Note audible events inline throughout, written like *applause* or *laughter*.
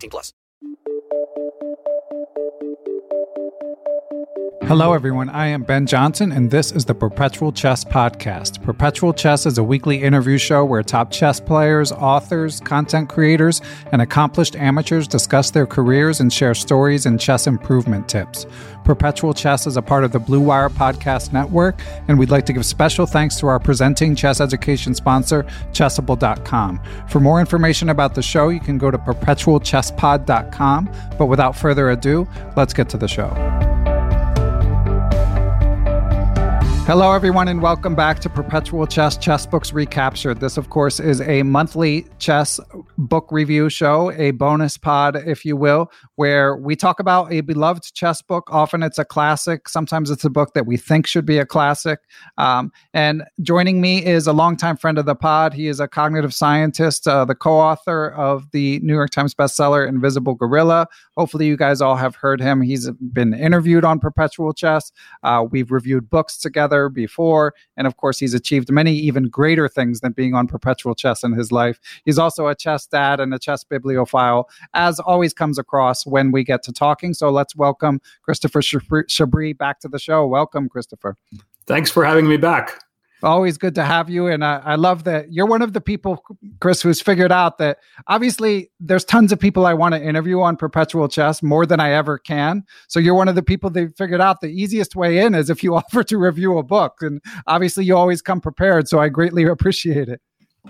18 plus. Hello, everyone. I am Ben Johnson, and this is the Perpetual Chess Podcast. Perpetual Chess is a weekly interview show where top chess players, authors, content creators, and accomplished amateurs discuss their careers and share stories and chess improvement tips. Perpetual Chess is a part of the Blue Wire Podcast Network, and we'd like to give special thanks to our presenting chess education sponsor, Chessable.com. For more information about the show, you can go to perpetualchesspod.com. But without further ado, let's get to the show. Hello, everyone, and welcome back to Perpetual Chess Chess Books Recaptured. This, of course, is a monthly chess book review show, a bonus pod, if you will, where we talk about a beloved chess book. Often it's a classic, sometimes it's a book that we think should be a classic. Um, and joining me is a longtime friend of the pod. He is a cognitive scientist, uh, the co author of the New York Times bestseller, Invisible Gorilla. Hopefully, you guys all have heard him. He's been interviewed on Perpetual Chess. Uh, we've reviewed books together before. And of course, he's achieved many even greater things than being on perpetual chess in his life. He's also a chess dad and a chess bibliophile, as always comes across when we get to talking. So let's welcome Christopher Chabris back to the show. Welcome, Christopher. Thanks for having me back always good to have you. And I, I, love that you're one of the people, Chris, who's figured out that obviously there's tons of people I want to interview on perpetual chess more than I ever can. So you're one of the people that figured out the easiest way in is if you *laughs* offer to review a book. And obviously you always come prepared. So I greatly *laughs* appreciate it.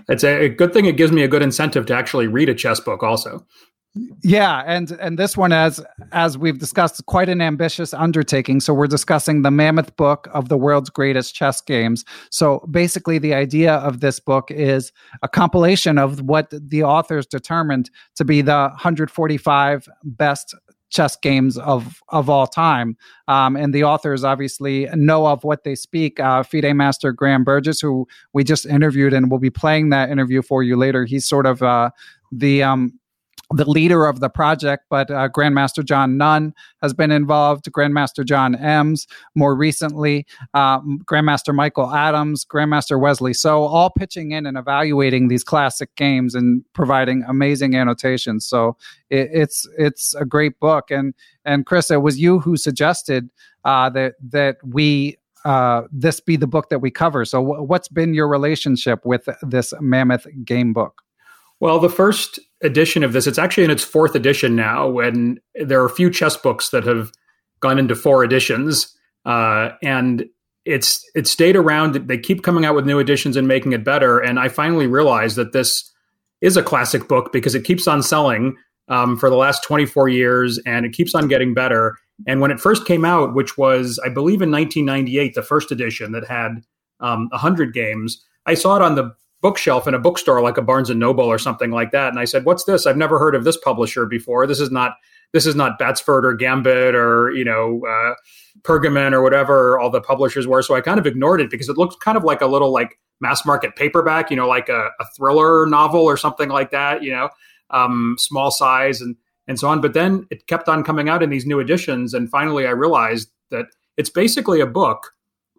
It's a, a good thing. It gives me a good incentive to actually read a chess book also. Yeah, and and this one as as we've discussed quite an ambitious undertaking. So we're discussing the mammoth book of the world's greatest chess games. So basically the idea of this book is a compilation of what the authors determined to be the 145 best chess games of of all time. Um, and the authors obviously know of what they speak. Uh, FIDE master Graham Burgess, who we just interviewed and will be playing that interview for you later. He's sort of uh, the um, the leader of the project, but uh, Grandmaster John Nunn has been involved, Grandmaster John Emms more recently, um, Grandmaster Michael Adams, Grandmaster Wesley So, all pitching in and evaluating these classic games and providing amazing annotations. So it, it's it's a great book. And and Chris, it was you who suggested uh, that that we uh, this be the book that we cover. So, w- what's been your relationship with this Mammoth game book? Well, the first edition of this, it's actually in its fourth edition now, and there are a few chess books that have gone into four editions. Uh, and it's it stayed around. They keep coming out with new editions and making it better. And I finally realized that this is a classic book because it keeps on selling um, for the last 24 years and it keeps on getting better. And when it first came out, which was, I believe, in 1998, the first edition that had um, 100 games, I saw it on the bookshelf in a bookstore like a Barnes and Noble or something like that. And I said, "What's this? I've never heard of this publisher before. This is not this is not Batsford or Gambit or you know uh, Pergamon or whatever all the publishers were." So I kind of ignored it because it looked kind of like a little like mass market paperback, you know, like a, a thriller novel or something like that. You know, um, small size and and so on. But then it kept on coming out in these new editions, and finally I realized that it's basically a book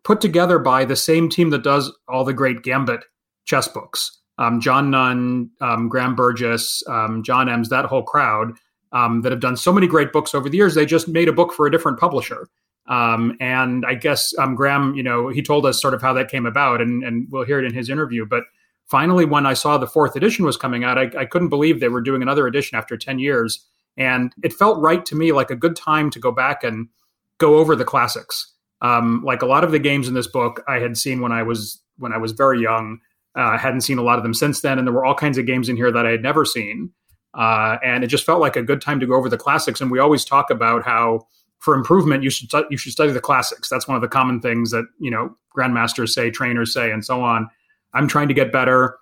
put together by the same team that does all the great Gambit chess books. Um, John Nunn, um, Graham Burgess, um, John Emms, that whole crowd um, that have done so many great books over the years. They just made a book for a different publisher. Um, and I guess Graham, you know, he told us sort of how that came about, and, and we'll hear it in his interview. But finally, when I saw the fourth edition was coming out, I, I couldn't believe they were doing another edition after 10 years. And it felt right to me like a good time to go back and go over the classics. Um, like a lot of the games in this book, I had seen when I was when I was very young. I uh, hadn't seen a lot of them since then, and there were all kinds of games in here that I had never seen. Uh, and it just felt like a good time to go over the classics. And we always talk about how, for improvement, you should you should study the classics. That's one of the common things that you know grandmasters say, trainers say, and so on. I'm trying to get better.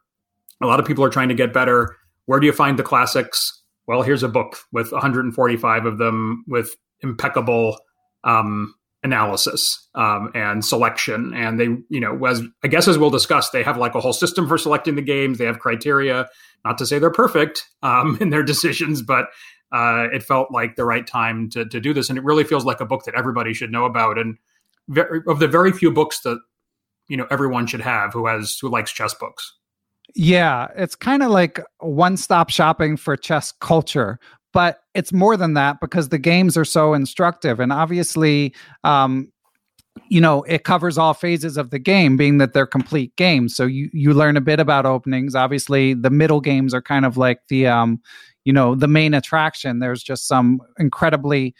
A lot of people are trying to get better. Where do you find the classics? Well, here's a book with 145 of them with impeccable um, analysis um, and selection. And they, you know, as I guess as we'll discuss, they have like a whole system for selecting the games. They have criteria. Not to say they're perfect um, *laughs* in their decisions, but uh, it felt like the right time to to do this. And it really feels like a book that everybody should know about. And very, of the very few books that you know everyone should have who has who likes chess books. Yeah, it's kind of like one stop shopping for chess culture, but it's more than that because the games are so instructive. And obviously um, you know it covers all phases of the game being that they're complete games. So you you learn a bit about openings. Obviously the middle games are kind of like the um you know the main attraction. There's just some incredibly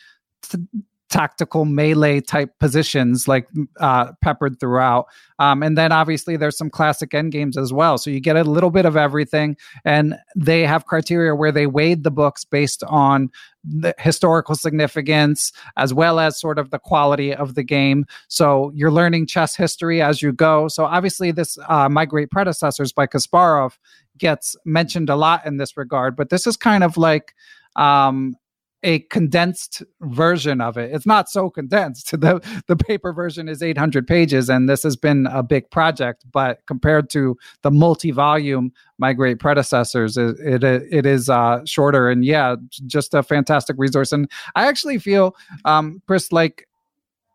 tactical melee type positions like uh, peppered throughout. Um, and then obviously there's some classic end games as well. So you get a little bit of everything. And they have criteria where they weighed the books based on the historical significance as well as sort of the quality of the game. So you're learning chess history as you go. So obviously this uh, My Great Predecessors by Kasparov gets mentioned a lot in this regard, but this is kind of like um, a condensed version of it. It's not so condensed. *laughs* The the paper version is 800 pages and this has been a big project, but compared to the multi-volume my great predecessors it it, it is uh, shorter and yeah, just a fantastic resource and I actually feel um Chris like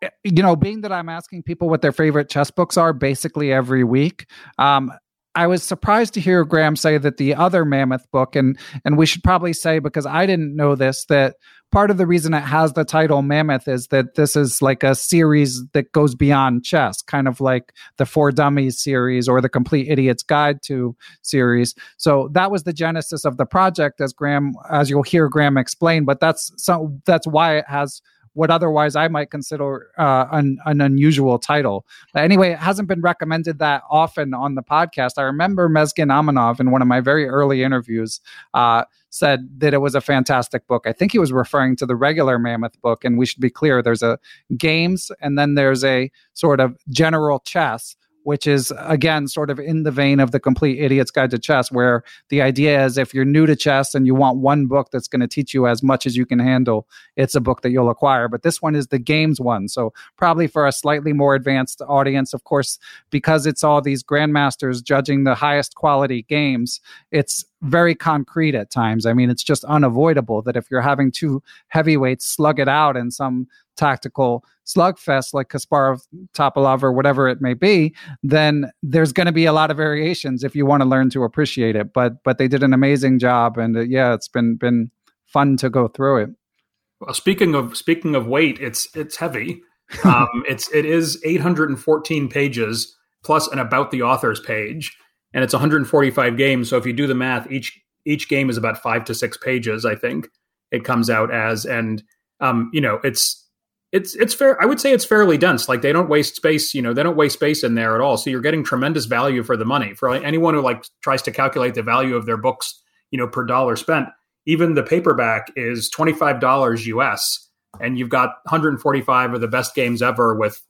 eh, you know, being that I'm asking people what their favorite chess books are basically every week, um, I was surprised to hear Graham say that the other Mammoth book, and and we should probably say because I didn't know this that part of the reason it has the title Mammoth is that this is like a series that goes beyond chess, kind of like the For Dummies series or the Complete Idiot's Guide to series. So that was the genesis of the project, as Graham, as you'll hear Graham explain. But that's so that's why it has what otherwise I might consider uh, an, an unusual title. But anyway, it hasn't been recommended that often on the podcast. I remember Mesgen Amanov in one of my very early interviews uh, said that it was a fantastic book. I think he was referring to the regular Mammoth book. And we should be clear there's a games and then there's a sort of general chess which is again sort of in the vein of the complete idiot's guide to chess where the idea is if you're new to chess and you want one book that's going to teach you as much as you can handle it's a book that you'll acquire. But this one is the games one. So probably for a slightly more advanced audience of course because it's all these grandmasters judging the highest quality games it's very concrete at times. I mean, it's just unavoidable that if you're having two heavyweights slug it out in some tactical slugfest like Kasparov, Topalov, or whatever it may be, then there's going to be a lot of variations if you want to learn to appreciate it. But but they did an amazing job, and uh, yeah, it's been been fun to go through it. Well, speaking of speaking of weight, it's it's heavy. *laughs* um, it's it is 814 pages plus an about the authors page, and it's 145 games. So if you do the math, each each game is about five to six pages. I think it comes out as, and um, you know, it's it's it's fair. I would say it's fairly dense. Like they don't waste space. You know, they don't waste space in there at all. So you're getting tremendous value for the money. For anyone who like tries to calculate the value of their books, you know, per dollar spent, even the paperback is twenty five dollars US, and you've got 145 of the best games ever with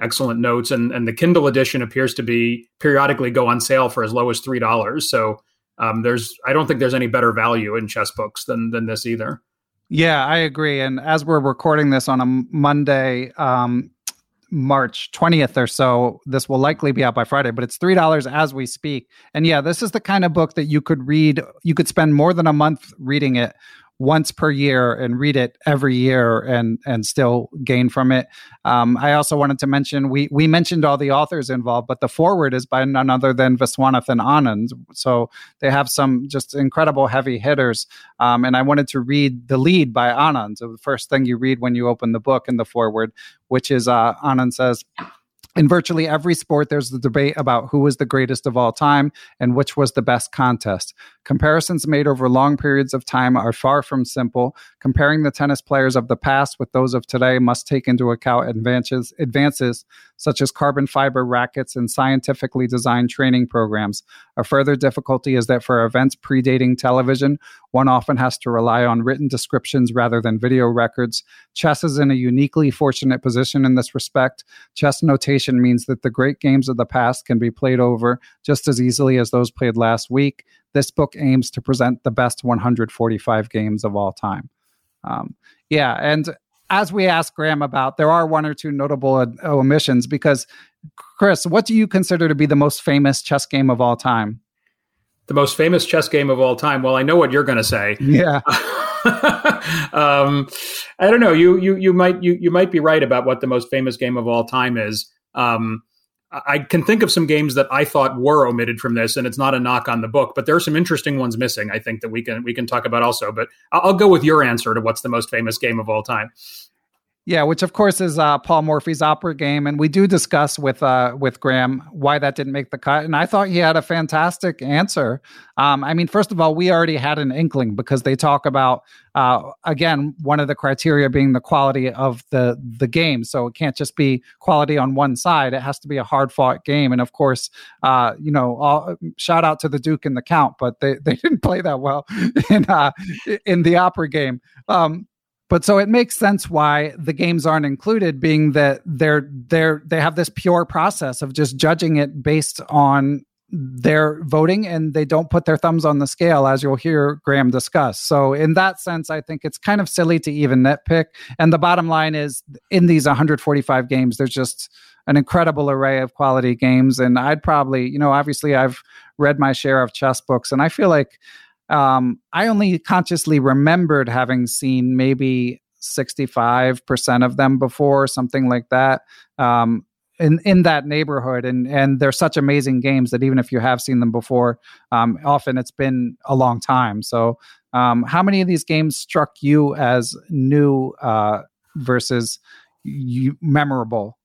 excellent notes. And and the Kindle edition appears to be periodically go on sale for as low as three dollars. So um, there's I don't think there's any better value in chess books than than this either. Yeah, I agree. And as we're recording this on a Monday, um, March 20th or so, this will likely be out by Friday, but it's $3 as we speak. And yeah, this is the kind of book that you could read, you could spend more than a month reading it once per year and read it every year and and still gain from it. Um, I also wanted to mention we we mentioned all the authors involved, but the foreword is by none other than Viswanathan Anand. So they have some just incredible heavy hitters. Um, and I wanted to read the lead by Anand. So the first thing you read when you open the book in the foreword, which is uh, Anand says in virtually every sport, there's the debate about who was the greatest of all time and which was the best contest. Comparisons made over long periods of time are far from simple. Comparing the tennis players of the past with those of today must take into account advances, advances such as carbon fiber rackets and scientifically designed training programs. A further difficulty is that for events predating television, one often has to rely on written descriptions rather than video records. Chess is in a uniquely fortunate position in this respect. Chess notation means that the great games of the past can be played over just as easily as those played last week. This book aims to present the best 145 games of all time. Um, yeah, and as we asked Graham about, there are one or two notable uh, omissions because, Chris, what do you consider to be the most famous chess game of all time? The most famous chess game of all time. Well, I know what you're going to say. Yeah. *laughs* um, I don't know. You you you might you you might be right about what the most famous game of all time is. Um, I can think of some games that I thought were omitted from this, and it's not a knock on the book, but there are some interesting ones missing. I think that we can we can talk about also. But I'll go with your answer to what's the most famous game of all time. Yeah, which of course is uh, Paul Morphy's opera game, and we do discuss with uh, with Graham why that didn't make the cut. And I thought he had a fantastic answer. Um, I mean, first of all, we already had an inkling because they talk about uh, again one of the criteria being the quality of the the game. So it can't just be quality on one side; it has to be a hard fought game. And of course, uh, you know, all, shout out to the Duke and the Count, but they *laughs* they didn't play that well in uh, in the opera game. Um, but so it makes sense why the games aren't included, being that they're they're they have this pure process of just judging it based on their voting and they don't put their thumbs on the scale as you'll hear Graham discuss. So in that sense I think it's kind of silly to even nitpick and the bottom line is in these 145 games there's just an incredible array of quality games and I'd probably you know obviously I've read my share of chess books and I feel like um, I only consciously remembered having seen maybe 65% of them before, something like that. Um, in, in that neighborhood and and they're such amazing games that even if you have seen them before um, often it's been a long time so um, how many of these games struck you as new uh, versus you, memorable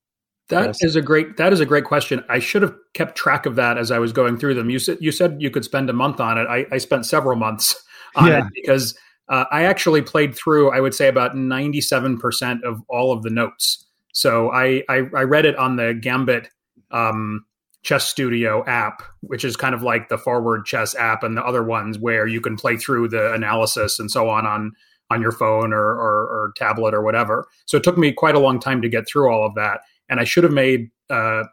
that yes. is a great that is a great question. I should have kept track of that as I was going through them. You said you said you could spend a month on it. I, I spent several months *laughs* on yeah. it because uh, I actually played through. I would say about ninety seven percent of all of the notes. So I I, I read it on the Gambit um, Chess Studio app, which is kind of like the Forward Chess app and the other ones where you can play through the analysis and so on on on your phone or, or, or tablet or whatever. So it took me quite a long time to get through all of that and I should have made uh,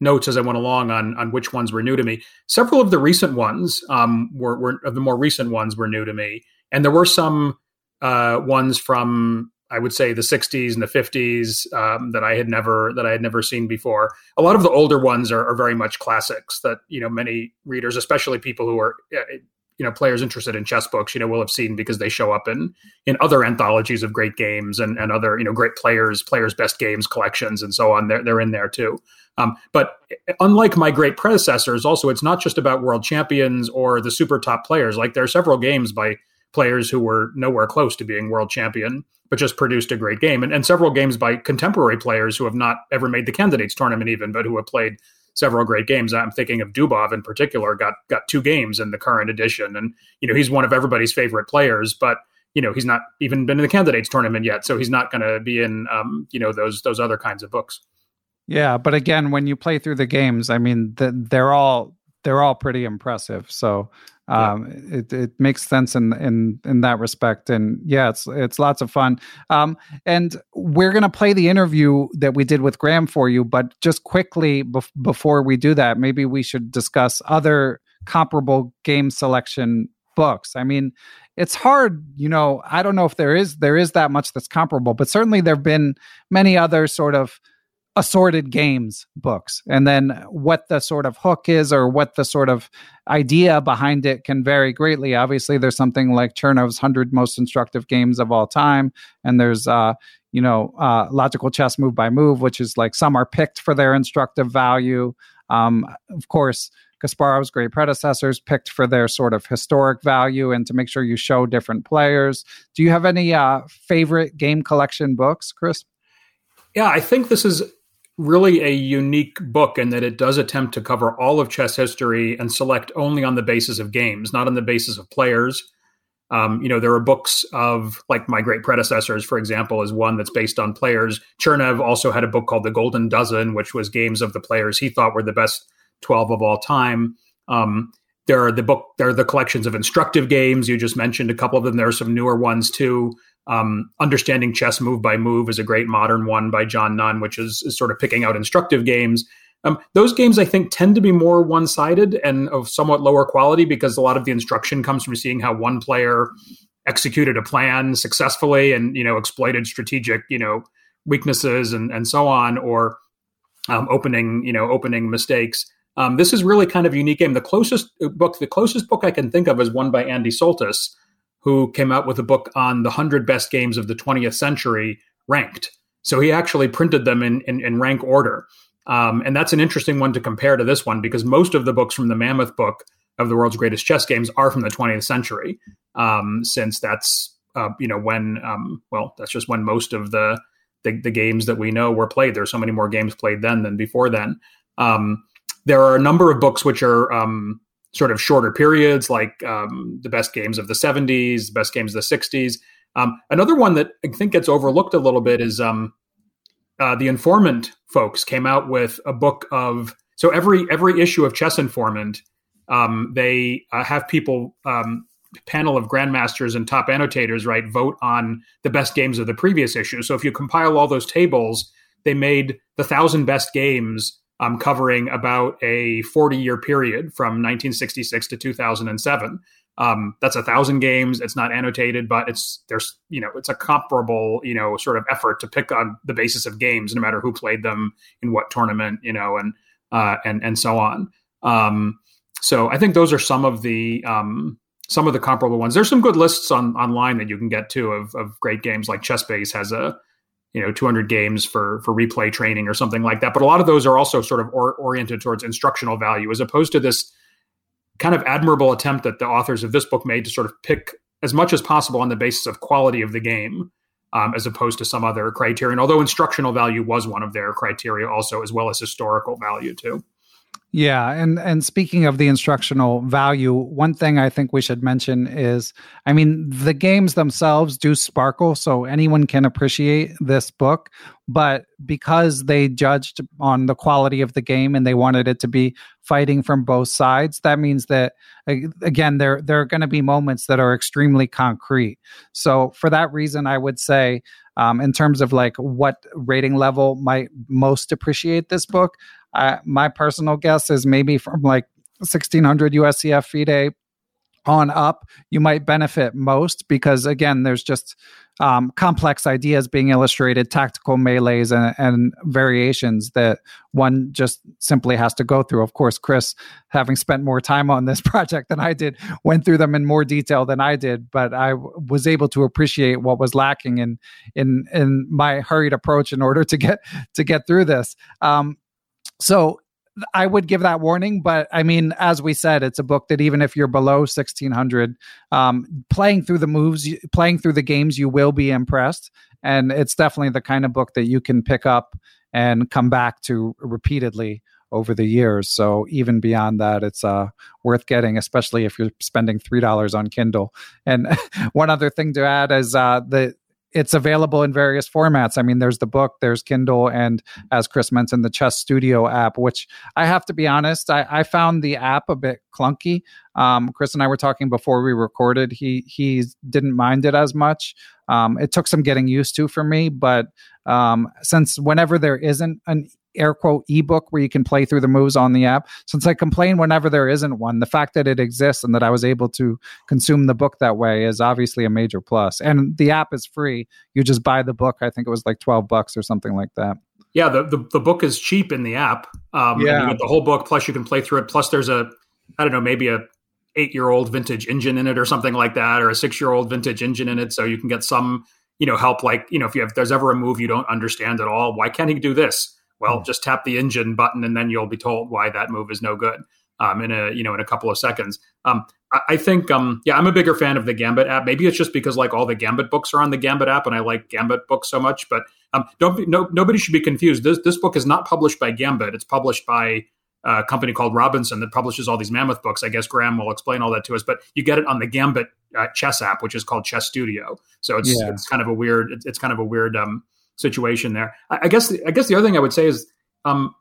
notes as I went along on on which ones were new to me. Several of the recent ones um, were, were of the more recent ones were new to me, and there were some uh, ones from I would say the 60s and the 50s um, that I had never that I had never seen before. A lot of the older ones are, are, very much classics that you know many readers, especially people who are uh, you know players interested in chess books you know will have seen because they show up in in other anthologies of great games and, and other you know great players players best games collections and so on. They're, they're in there too. Um, but unlike my great predecessors also it's not just about world champions or the super top players. Like there are several games by players who were nowhere close to being world champion, but just produced a great game. And, and several games by contemporary players who have not ever made the candidates tournament, even, but who have played several great games. I'm thinking of Dubov in particular, got got two games in the current edition. And, you know, he's one of everybody's favorite players, but you know he's not even been in the candidates tournament yet so he's not going to be in um, you know those those other kinds of books yeah but again when you play through the games i mean the, they're all they're all pretty impressive so um, yeah. it, it makes sense in in in that respect. And yeah it's it's lots of fun. Um, and we're going to play the interview that we did with graham for you but just quickly bef- before we do that maybe we should discuss other comparable game selection books. I mean it's hard you know i don't know if there is there is that much that's comparable but certainly there have been many other sort of assorted games books and then what the sort of hook is or what the sort of idea behind it can vary greatly obviously there's something like Chernev's 100 most instructive games of all time and there's uh you know uh logical chess move by move which is like some are picked for their instructive value um of course Kasparov's great predecessors picked for their sort of historic value and to make sure you show different players. Do you have any uh, favorite game collection books, Chris? Yeah, I think this is really a unique book in that it does attempt to cover all of chess history and select only on the basis of games, not on the basis of players. Um, you know, there are books of like my great predecessors, for example, is one that's based on players. Chernev also had a book called The Golden Dozen, which was games of the players he thought were the best 12 of all time. Um, there are the book, there are the collections of instructive games. You just mentioned a couple of them. There are some newer ones too. Um, Understanding Chess Move by Move is a great modern one by John Nunn, which is, is sort of picking out instructive games. Um, those games, I think, tend to be more one sided and of somewhat lower quality because a lot of the instruction comes from seeing how one player executed a plan successfully and you know exploited strategic you know weaknesses and and so on, or um, opening you know opening mistakes. Um, this is really kind of unique game. The closest uh, book, the closest book I can think of is one by Andy Soltis, who came out with a book on the hundred best games of the 20th century, ranked. So he actually printed them in in, in rank order, um, and that's an interesting one to compare to this one because most of the books from the Mammoth book of the world's greatest chess games are from the 20th century, um, since that's uh, you know when um, well that's just when most of the, the, the games that we know were played. There's so many more games played then than before then. Um, there are a number of books which are um, sort of shorter periods, like um, the best games of the 70s, the best games of the 60s. Um, another one that I think gets overlooked a little bit is um, uh, the Informant folks came out with a book of so every every issue of Chess Informant, um, they uh, have people um, panel of grandmasters and top annotators right vote on the best games of the previous issue. So if you compile all those tables, they made the thousand best games um, covering about a 40 year period from 1966 to 2007. Um, that's a thousand games. It's not annotated, but it's there's you know it's a comparable you know sort of effort to pick on the basis of games, no matter who played them in what tournament, you know, and uh, and and so on. Um, so I think those are some of the um, some of the comparable ones. There's some good lists on online that you can get to of, of great games. Like ChessBase has a you know 200 games for for replay training or something like that. But a lot of those are also sort of or, oriented towards instructional value as opposed to this kind of admirable attempt that the authors of this book made to sort of pick as much as possible on the basis of quality of the game um, as opposed to some other criterion although instructional value was one of their criteria also as well as historical value too yeah, and and speaking of the instructional value, one thing I think we should mention is I mean, the games themselves do sparkle so anyone can appreciate this book, but because they judged on the quality of the game and they wanted it to be fighting from both sides, that means that again there there are going to be moments that are extremely concrete. So for that reason I would say um, in terms of like what rating level might most appreciate this book, my personal guess is maybe from like 1600 USCF FIDE on up, you might benefit most because again, there's just um, complex ideas being illustrated, tactical melees and, and, variations that one just simply has to go through. Of course, Chris, having spent more time on this *laughs* project than I did, went through them in more detail than I did, but I w- was able to appreciate what was lacking in in in my hurried approach in order to get to get through this. Um, so I would give that warning, but I mean, as we said, it's a book that even if you're below 1600, um, playing through the moves, playing through the games, you will be impressed. And it's definitely the kind of book that you can pick up and come back to repeatedly over the years. So even beyond that, it's uh, worth getting, especially if you're spending three dollars on Kindle. And *laughs* one other thing to add is uh, the it's available in various formats. I mean, there's the book, there's Kindle, and as Chris mentioned, the Chess Studio app, which I have to be honest, I, I found the app a bit clunky. Um, Chris and I were talking before we recorded. He he didn't mind it as much. Um, it took some getting used to for me, but um, since whenever there isn't an air quote ebook where you can play through the moves on the app. Since I complain whenever there isn't one, the fact that it exists and that I was able to consume the book that way is obviously a major plus. And the app is free. You just buy the book. I think it was like 12 bucks or something like that. Yeah, the, the, the book is cheap in the app. Um, yeah. You get the whole book, plus you can play through it. Plus there's a, I don't know, maybe a eight year old vintage engine in it or something like that, or a six year old vintage engine in it. So you can get some, you know, help like, you know, if you have, there's ever a move you don't understand at all, why can't he do this? Well, mm. just tap the engine button and then you'll be told why that move is no good. Um, in a you know in a couple of seconds. Um, I, I, think um, yeah, I'm a bigger fan of the Gambit app. Maybe it's just because like all the Gambit books are on the Gambit app, and I like Gambit books so much. But um, don't be, no nobody should be confused. This this book is not published by Gambit. It's published by a company called Robinson that publishes all these mammoth books. I guess Graham will explain all that to us. But you get it on the Gambit uh, chess app, which is called Chess Studio. So it's yeah. it's kind of a weird it's, it's kind of a weird um, situation there. I, I guess I guess the other thing I would say is um,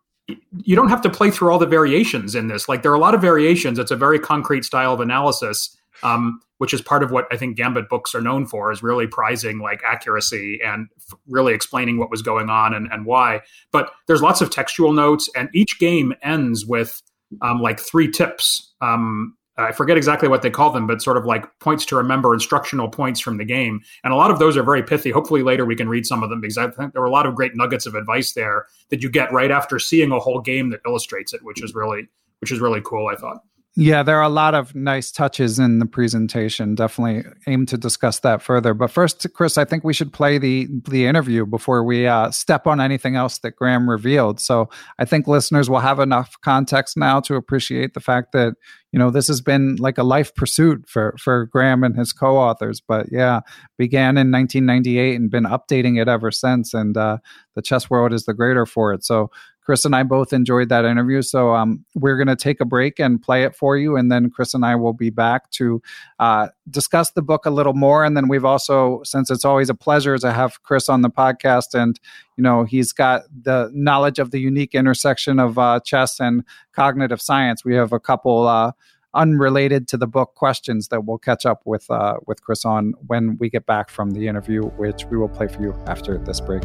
you don't have to play through all the variations in this. Like there are a lot of variations. It's a very concrete style of analysis, um, which is part of what I think Gambit books are known for, is really prizing like accuracy and f- really explaining what was going on and, and why. But there's lots of textual notes, and each game ends with um, like three tips um, I forget exactly what they call them, but sort of like points to remember, instructional points from the game. And a lot of those are very pithy. Hopefully, later we can read some of them because I think there were a lot of great nuggets of advice there that you get right after seeing a whole game that illustrates it, which is really, which is really cool. I thought. Yeah, there are a lot of nice touches in the presentation. Definitely aim to discuss that further. But first, Chris, I think we should play the the interview before we uh, step on anything else that Graham revealed. So I think listeners will have enough context now to appreciate the fact that you know this has been like a life pursuit for for Graham and his co-authors. But yeah, began in 1998 and been updating it ever since. And uh, the chess world is the greater for it. So Chris and I both enjoyed that interview. So um, we're going to take a break and play it for you. And then Chris and I will be back to uh, discuss the book a little more. And then we've also, since it's always a pleasure to have Chris on the podcast, and, you know, he's got the knowledge of the unique intersection of uh, chess and cognitive science, we have a couple. Uh, unrelated to the book questions that we'll catch up with uh, with Chris on when we get back from the interview, which we will play for you after this break.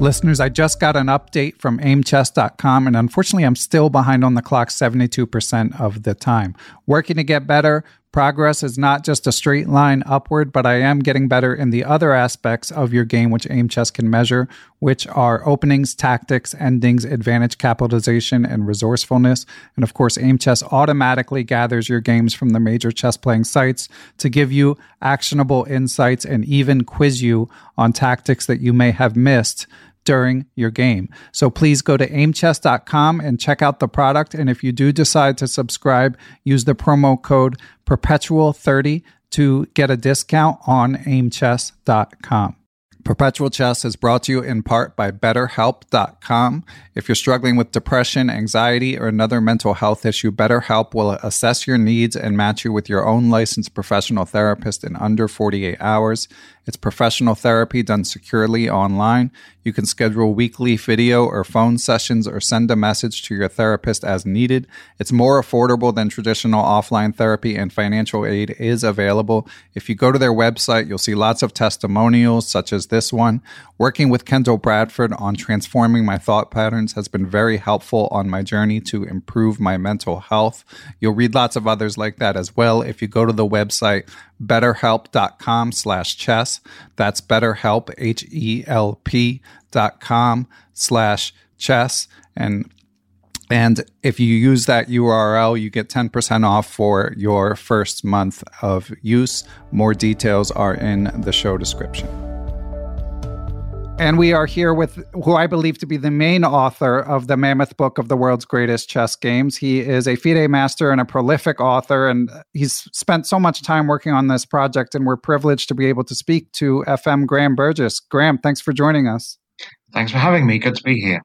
Listeners, I just got an update from aimchess.com, and unfortunately, I'm still behind on the clock 72% of the time. Working to get better, Progress is not just a straight line upward, but I am getting better in the other aspects of your game, which Aim Chess can measure, which are openings, tactics, endings, advantage capitalization, and resourcefulness. And of course, Aim Chess automatically gathers your games from the major chess playing sites to give you actionable insights and even quiz you on tactics that you may have missed during your game. So please go to aimchess.com and check out the product. And if you do decide to subscribe, use the promo code perpetual30 to get a discount on aimchess.com. Perpetual Chess is brought to you in part by BetterHelp.com. If you're struggling with depression, anxiety, or another mental health issue, BetterHelp will assess your needs and match you with your own licensed professional therapist in under 48 hours. It's professional therapy done securely online. You can schedule weekly video or phone sessions or send a message to your therapist as needed. It's more affordable than traditional offline therapy, and financial aid is available. If you go to their website, you'll see lots of testimonials, such as this one. Working with Kendall Bradford on transforming my thought patterns has been very helpful on my journey to improve my mental health. You'll read lots of others like that as well if you go to the website betterhelp.com slash chess. That's betterhelp, H-E-L-P dot com slash chess. And and if you use that URL, you get 10% off for your first month of use. More details are in the show description. And we are here with who I believe to be the main author of the Mammoth Book of the World's Greatest Chess Games. He is a FIDE master and a prolific author, and he's spent so much time working on this project. And we're privileged to be able to speak to FM Graham Burgess. Graham, thanks for joining us. Thanks for having me. Good to be here.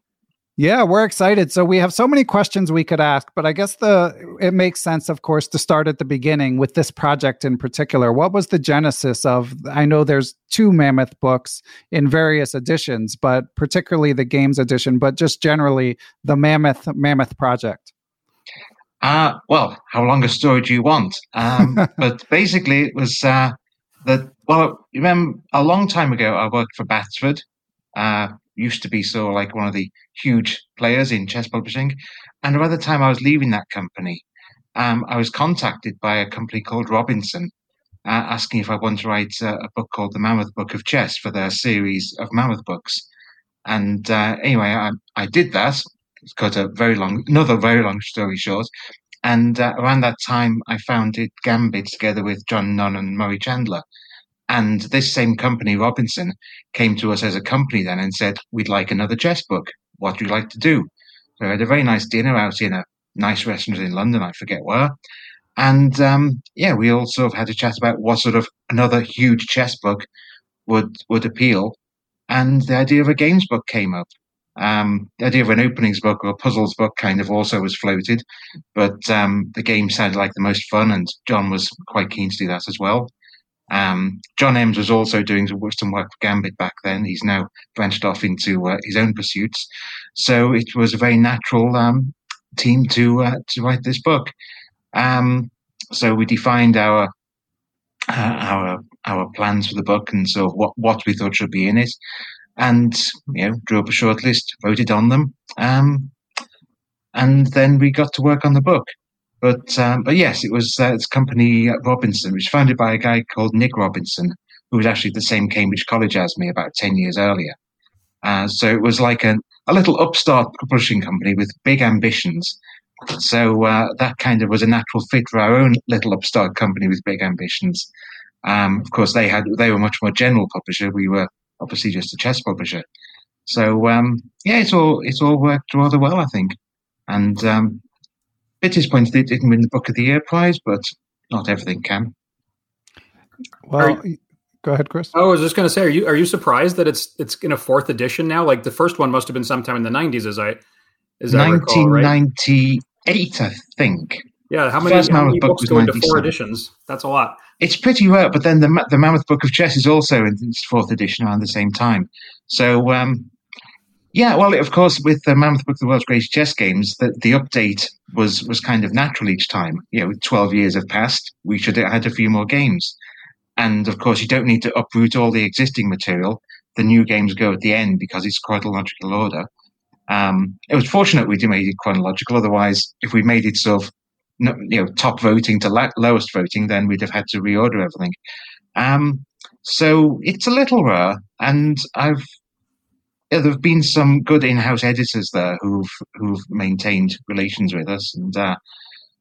Yeah, we're excited. So we have so many questions we could ask, but I guess the it makes sense, of course, to start at the beginning with this project in particular. What was the genesis of? I know there's two Mammoth books in various editions, but particularly the games edition, but just generally the Mammoth Mammoth project. Uh, well, how long a story do you want? Um, *laughs* but basically, it was uh, that. Well, remember a long time ago, I worked for Batsford. Uh, used to be so like one of the huge players in chess publishing. And by the time I was leaving that company, um, I was contacted by a company called Robinson, uh, asking if I wanted to write uh, a book called The Mammoth Book of Chess for their series of Mammoth books. And uh, anyway, I, I, did that. It's got a very long, another very long story short. And uh, around that time, I founded Gambit together with John Nunn and Murray Chandler. And this same company, Robinson, came to us as a company then and said, We'd like another chess book. What would you like to do? So I had a very nice dinner out in a nice restaurant in London, I forget where. And um, yeah, we all sort of had a chat about what sort of another huge chess book would would appeal. And the idea of a games book came up. Um, the idea of an openings book or a puzzles book kind of also was floated, but um, the game sounded like the most fun, and John was quite keen to do that as well. Um, John Emms was also doing some work for Gambit back then. He's now branched off into uh, his own pursuits. So it was a very natural um, team to uh, to write this book. Um, so we defined our uh, our our plans for the book and so what what we thought should be in it, and you know drew up a short list, voted on them, um, and then we got to work on the book. But um, but yes, it was uh, company Robinson, which was founded by a guy called Nick Robinson, who was actually the same Cambridge College as me about ten years earlier. Uh, so it was like a, a little upstart publishing company with big ambitions. So uh, that kind of was a natural fit for our own little upstart company with big ambitions. Um, of course, they had they were much more general publisher. We were obviously just a chess publisher. So um, yeah, it's all it's all worked rather well, I think. And um, bit disappointed they didn't win the Book of the Year prize, but not everything can. Well, you, go ahead, Chris. Oh, I was just going to say, are you are you surprised that it's it's in a fourth edition now? Like the first one must have been sometime in the nineties, as I as nineteen ninety eight, I think. Yeah, how many, First how many books go into four editions? That's a lot. It's pretty rare, but then the the Mammoth Book of Chess is also in its fourth edition around the same time. So um, yeah, well, of course, with the Mammoth Book, of the World's Greatest Chess Games, the, the update was was kind of natural each time. You know, twelve years have passed, we should have had a few more games, and of course, you don't need to uproot all the existing material. The new games go at the end because it's chronological order. Um, it was fortunate we made it chronological. Otherwise, if we made it sort of you know top voting to la- lowest voting, then we'd have had to reorder everything. Um, so it's a little rare, and I've yeah, there have been some good in-house editors there who've who've maintained relations with us, and uh,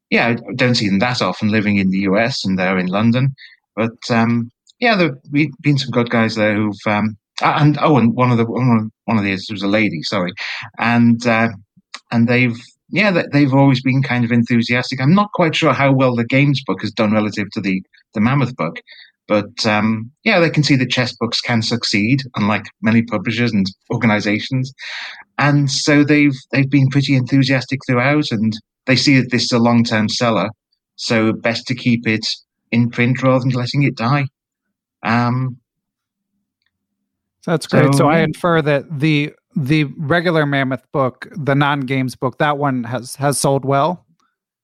yeah, I don't see them that often living in the US and they're in London, but um, yeah, there've been some good guys there who've um, and oh, and one of the one of the editors was a lady, sorry, and uh, and they've yeah, they've always been kind of enthusiastic. I'm not quite sure how well the games book has done relative to the the Mammoth book, but um, yeah, they can see that chess books can succeed, unlike many publishers and organizations. And so they've they've been pretty enthusiastic throughout, and they see that this is a long term seller. So best to keep it in print rather than letting it die. Um, that's great. So, so I infer that the the regular Mammoth book, the non games book, that one has has sold well.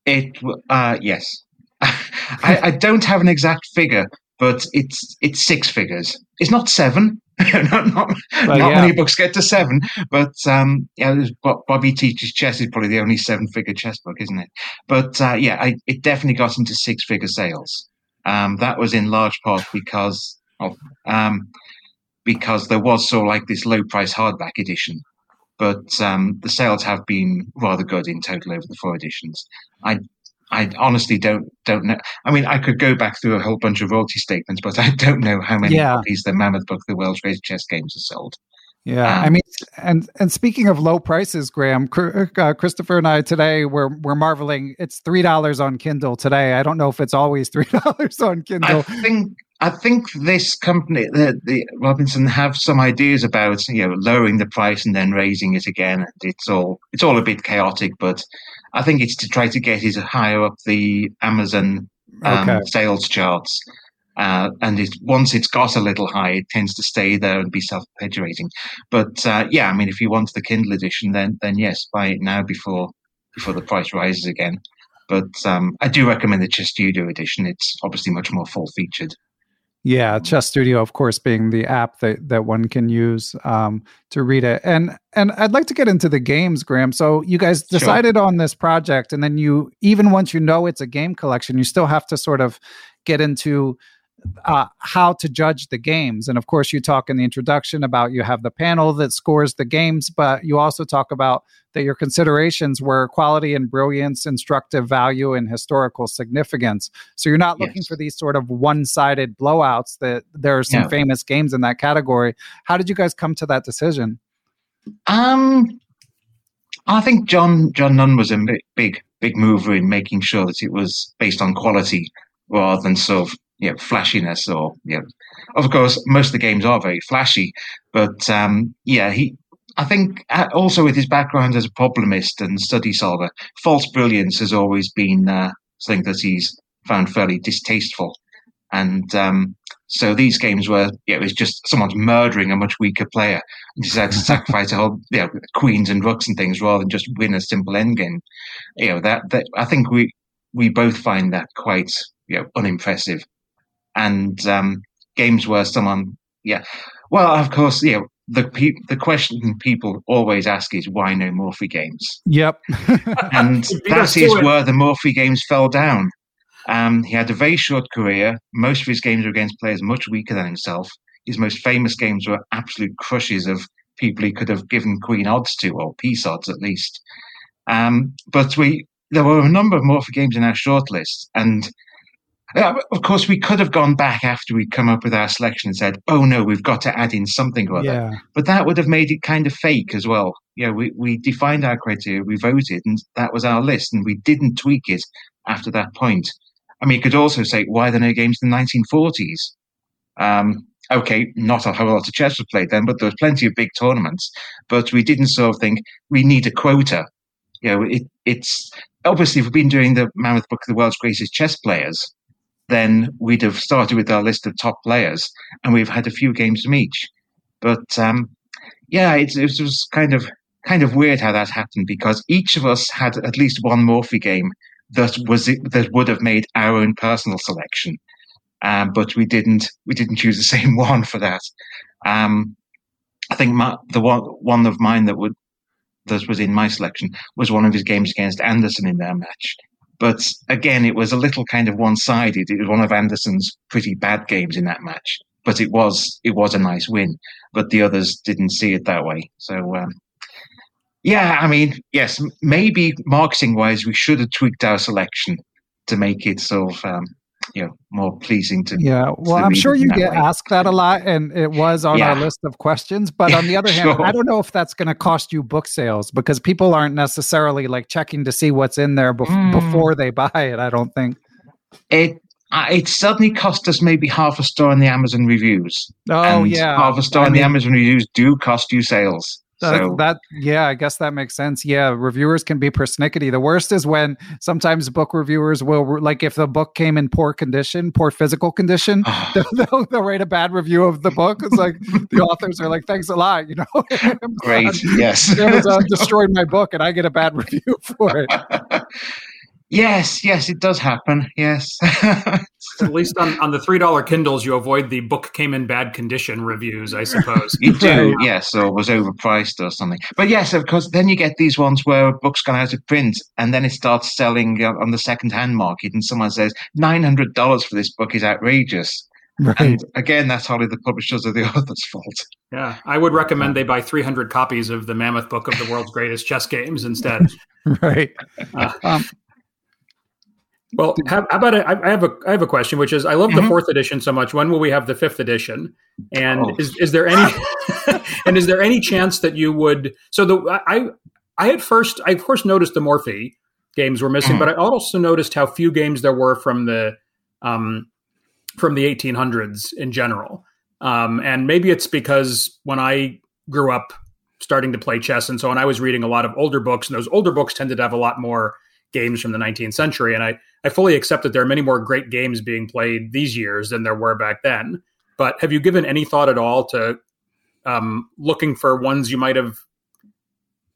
It uh, yes. *laughs* I, I, don't have an exact figure, but it's it's six figures. It's not seven. *laughs* not not, well, not yeah. many books get to seven, but um, yeah, Bobby teaches chess is probably the only seven-figure chess book, isn't it? But uh, yeah, I, it definitely got into six-figure sales. Um, that was in large part because of um, because there was sort of like this low-price hardback edition, but um, the sales have been rather good in total over the four editions. I I honestly don't don't know. I mean, I could go back through a whole bunch of royalty statements, but *laughs* I don't know how many yeah. copies the Mammoth Book, the World's Greatest Chess Games, have sold. Yeah, um, I mean, and and speaking of low prices, Graham, uh, Christopher and I today were we're marveling. It's three dollars on Kindle today. I don't know if it's always *laughs* three dollars on Kindle. I think I think this company, the, the Robinson, have some ideas about you know lowering the price and then raising it again. It's all it's all a bit chaotic, but I think it's to try to get it higher up the Amazon um, okay. sales charts. Uh, and it, once it's got a little high, it tends to stay there and be self-perpetuating. But uh, yeah, I mean, if you want the Kindle edition, then then yes, buy it now before before the price rises again. But um, I do recommend the Chess Studio edition. It's obviously much more full-featured. Yeah, Chess Studio, of course, being the app that, that one can use um, to read it. And and I'd like to get into the games, Graham. So you guys decided sure. on this project, and then you even once you know it's a game collection, you still have to sort of get into uh, how to judge the games. And of course, you talk in the introduction about you have the panel that scores the games, but you also talk about that your considerations were quality and brilliance, instructive value, and historical significance. So you're not looking yes. for these sort of one sided blowouts that there are some famous games in that category. How did you guys come to that decision? Um, I think John John Nunn was a big big mover in making sure that it was based on quality rather than sort of you know, flashiness or, you know, of course, most of the games are very flashy, but, um, yeah, he, I think uh, also with his background as a problemist and study solver, false brilliance has always been uh, something that he's found fairly distasteful. And um, so these games were, yeah, it was just someone's murdering a much weaker player and decided to *laughs* sacrifice a whole, you know, queens and rooks and things rather than just win a simple endgame. You know, that, that I think we, we both find that quite, you know, unimpressive and um, games where someone, yeah, well, of course, yeah. The pe- the question people always ask is why no Morphy games? Yep, *laughs* *laughs* and that is where the Morphy games fell down. Um, he had a very short career. Most of his games were against players much weaker than himself. His most famous games were absolute crushes of people he could have given queen odds to, or piece odds at least. Um, but we there were a number of Morphy games in our shortlist, and uh, of course, we could have gone back after we'd come up with our selection and said, "Oh no, we've got to add in something or other." Yeah. But that would have made it kind of fake as well. Yeah, we we defined our criteria, we voted, and that was our list, and we didn't tweak it after that point. I mean, you could also say, "Why are there no games in the 1940s?" Um, okay, not a whole lot of chess was played then, but there was plenty of big tournaments. But we didn't sort of think we need a quota. You know, it, it's obviously we've been doing the Mammoth Book of the World's Greatest Chess Players then we'd have started with our list of top players, and we've had a few games from each. But um, yeah, it, it, was kind of kind of weird how that happened because each of us had at least one Morphy game that was that would have made our own personal selection, um, but we didn't we didn't choose the *laughs* same one for that. Um, I think my, the one one of mine that would that was in my selection was one of his games against Anderssen in their match, but again, it was a little kind of one sided. It was one of Anderssen's pretty bad games in that match, but it was it was a nice win. But the others didn't see it that way. So um, yeah, I mean, yes, maybe marketing wise, we should have tweaked our selection to make it sort of um, you know more pleasing to yeah well to i'm sure you get way. asked that a lot and it was on yeah. our list of questions but on the *laughs* other hand i don't know if that's going to cost you book sales because people aren't necessarily like checking to see what's in there bef- mm. before they buy it i don't think it uh, it suddenly cost us maybe half a star in the amazon reviews oh and yeah half a star I in mean, the amazon reviews do cost you sales so. that yeah, I guess that makes sense. Yeah, reviewers can be persnickety. The worst is when sometimes book reviewers will like if the book came in poor condition, poor physical condition, ah. *laughs* they'll, they'll, they'll, write a bad review of the book. It's like the authors are like, "Thanks a lot," you know. *laughs* Great, yes. Amazon uh, *laughs* destroyed my book, and I get a bad review for it. Yes, yes, it does happen. Yes. At *laughs* least on, on the three dollar Kindles, you avoid the book came in bad condition reviews, I suppose. you do, yes, or was overpriced or something. But yes, of course, then you get these ones where a book's gone out of print, and then it starts selling uh, on the second hand market, and someone says nine hundred dollars for this book is outrageous. Right. And again, that's hardly the publishers or the *laughs* author's fault. Yeah, I would recommend they buy 300 copies of the Mammoth Book of the World's Greatest Chess Games instead. *laughs* right. Uh, um, Well, how, how about a, I have a I have a question, which is I love mm-hmm. the fourth edition so much. When will we have the fifth edition? And oh. is is there any *laughs* *laughs* and is there any chance that you would? So the I I at first I of course noticed the Morphy games were missing, mm-hmm. but I also noticed how few games there were from the um, from the 1800s in general. Um, and maybe it's because when I grew up starting to play chess and so on, I was reading a lot of older books, and those older books tended to have a lot more games from the 19th century. And I, I fully accept that there are many more great games being played these years than there were back then. But have you given any thought at all to um, looking for ones you might have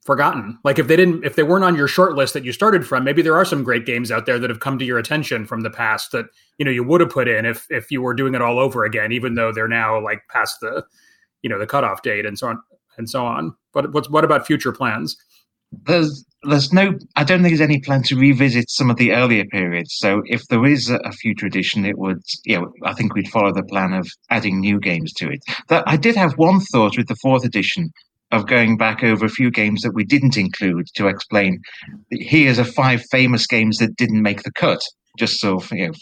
forgotten? Like if they didn't, if they weren't on your short list that you started from, maybe there are some great games out there that have come to your attention from the past that you know you would have put in if if you were doing it all over again, even though they're now like past the you know the cutoff date and so on and so on. But what's what about future plans? There's there's no I don't think there's any plan to revisit some of the earlier periods. So if there is a, future edition, it would you know I think we'd follow the plan of adding new games to it. That I did have one thought with the fourth edition of going back over a few games that we didn't include to explain here's a five famous games that didn't make the cut, just so you know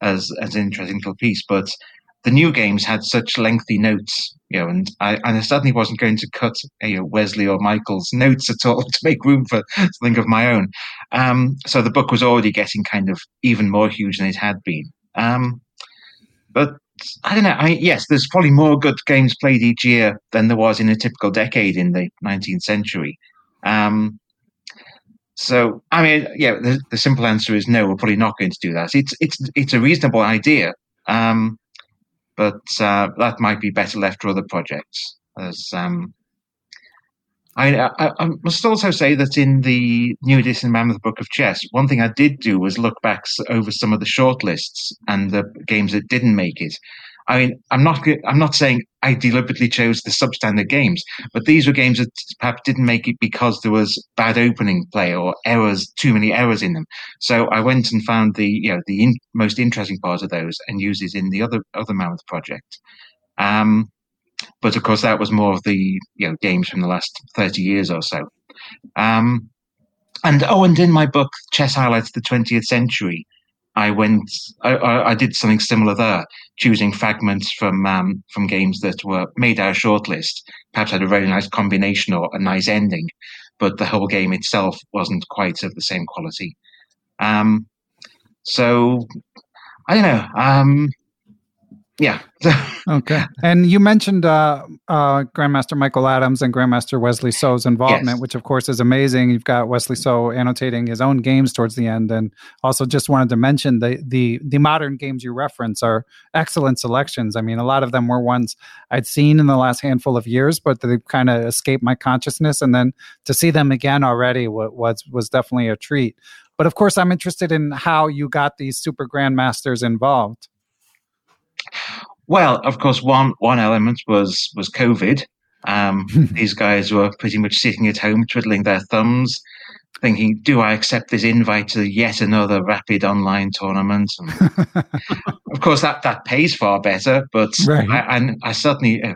as as an interesting little piece. But the new games had such lengthy notes, you know, and I, and I certainly wasn't going to cut you know, Wesley or Michael's notes at all *laughs* to make room for something of my own. Um, so the book was already getting kind of even more huge than it had been. Um, but I don't know. I yes, there's probably more good games played each year than there was in a typical decade in the 19th century. Um, so, I mean, yeah, the, the, simple answer is no. We're probably not going to do that. It's it's it's a reasonable idea. Um, but uh, that might be better left for other projects. As um, I, I, I, must also say that in the new edition Mammoth Book of Chess, one thing I did do was look back over some of the shortlists and the games that didn't make it. I mean, I'm not I'm not saying I deliberately chose the substandard games, but these were games that perhaps didn't make it because there was bad opening play or errors, too many errors in them. So I went and found the you know the in, most interesting parts of those and used in the other other Mammoth project. Um, but of course, that was more of the you know games from the last thirty years or so. Um, and oh, and in my book, Chess Highlights the 20th Century, I went, I, I, did something similar there, choosing fragments from um, from games that were made our shortlist. Perhaps had a very nice combination or a nice ending, but the whole game itself wasn't quite of the same quality. Um, so I don't know. Um, yeah. *laughs* okay. And you mentioned uh, uh, Grandmaster Michael Adams and Grandmaster Wesley So's involvement, yes. which of course is amazing. You've got Wesley So annotating his own games towards the end, and also just wanted to mention the the the modern games you reference are excellent selections. I mean, a lot of them were ones I'd seen in the last handful of years, but they've kind of escaped my consciousness, and then to see them again already was was definitely a treat. But of course, I'm interested in how you got these super grandmasters involved. Well, of course, one one element was was COVID. Um, *laughs* these guys were pretty much sitting at home, twiddling their thumbs, thinking, "Do I accept this invite to yet another rapid online tournament?" And *laughs* of course, that that pays far better, but right. I, I, I, certainly. Uh,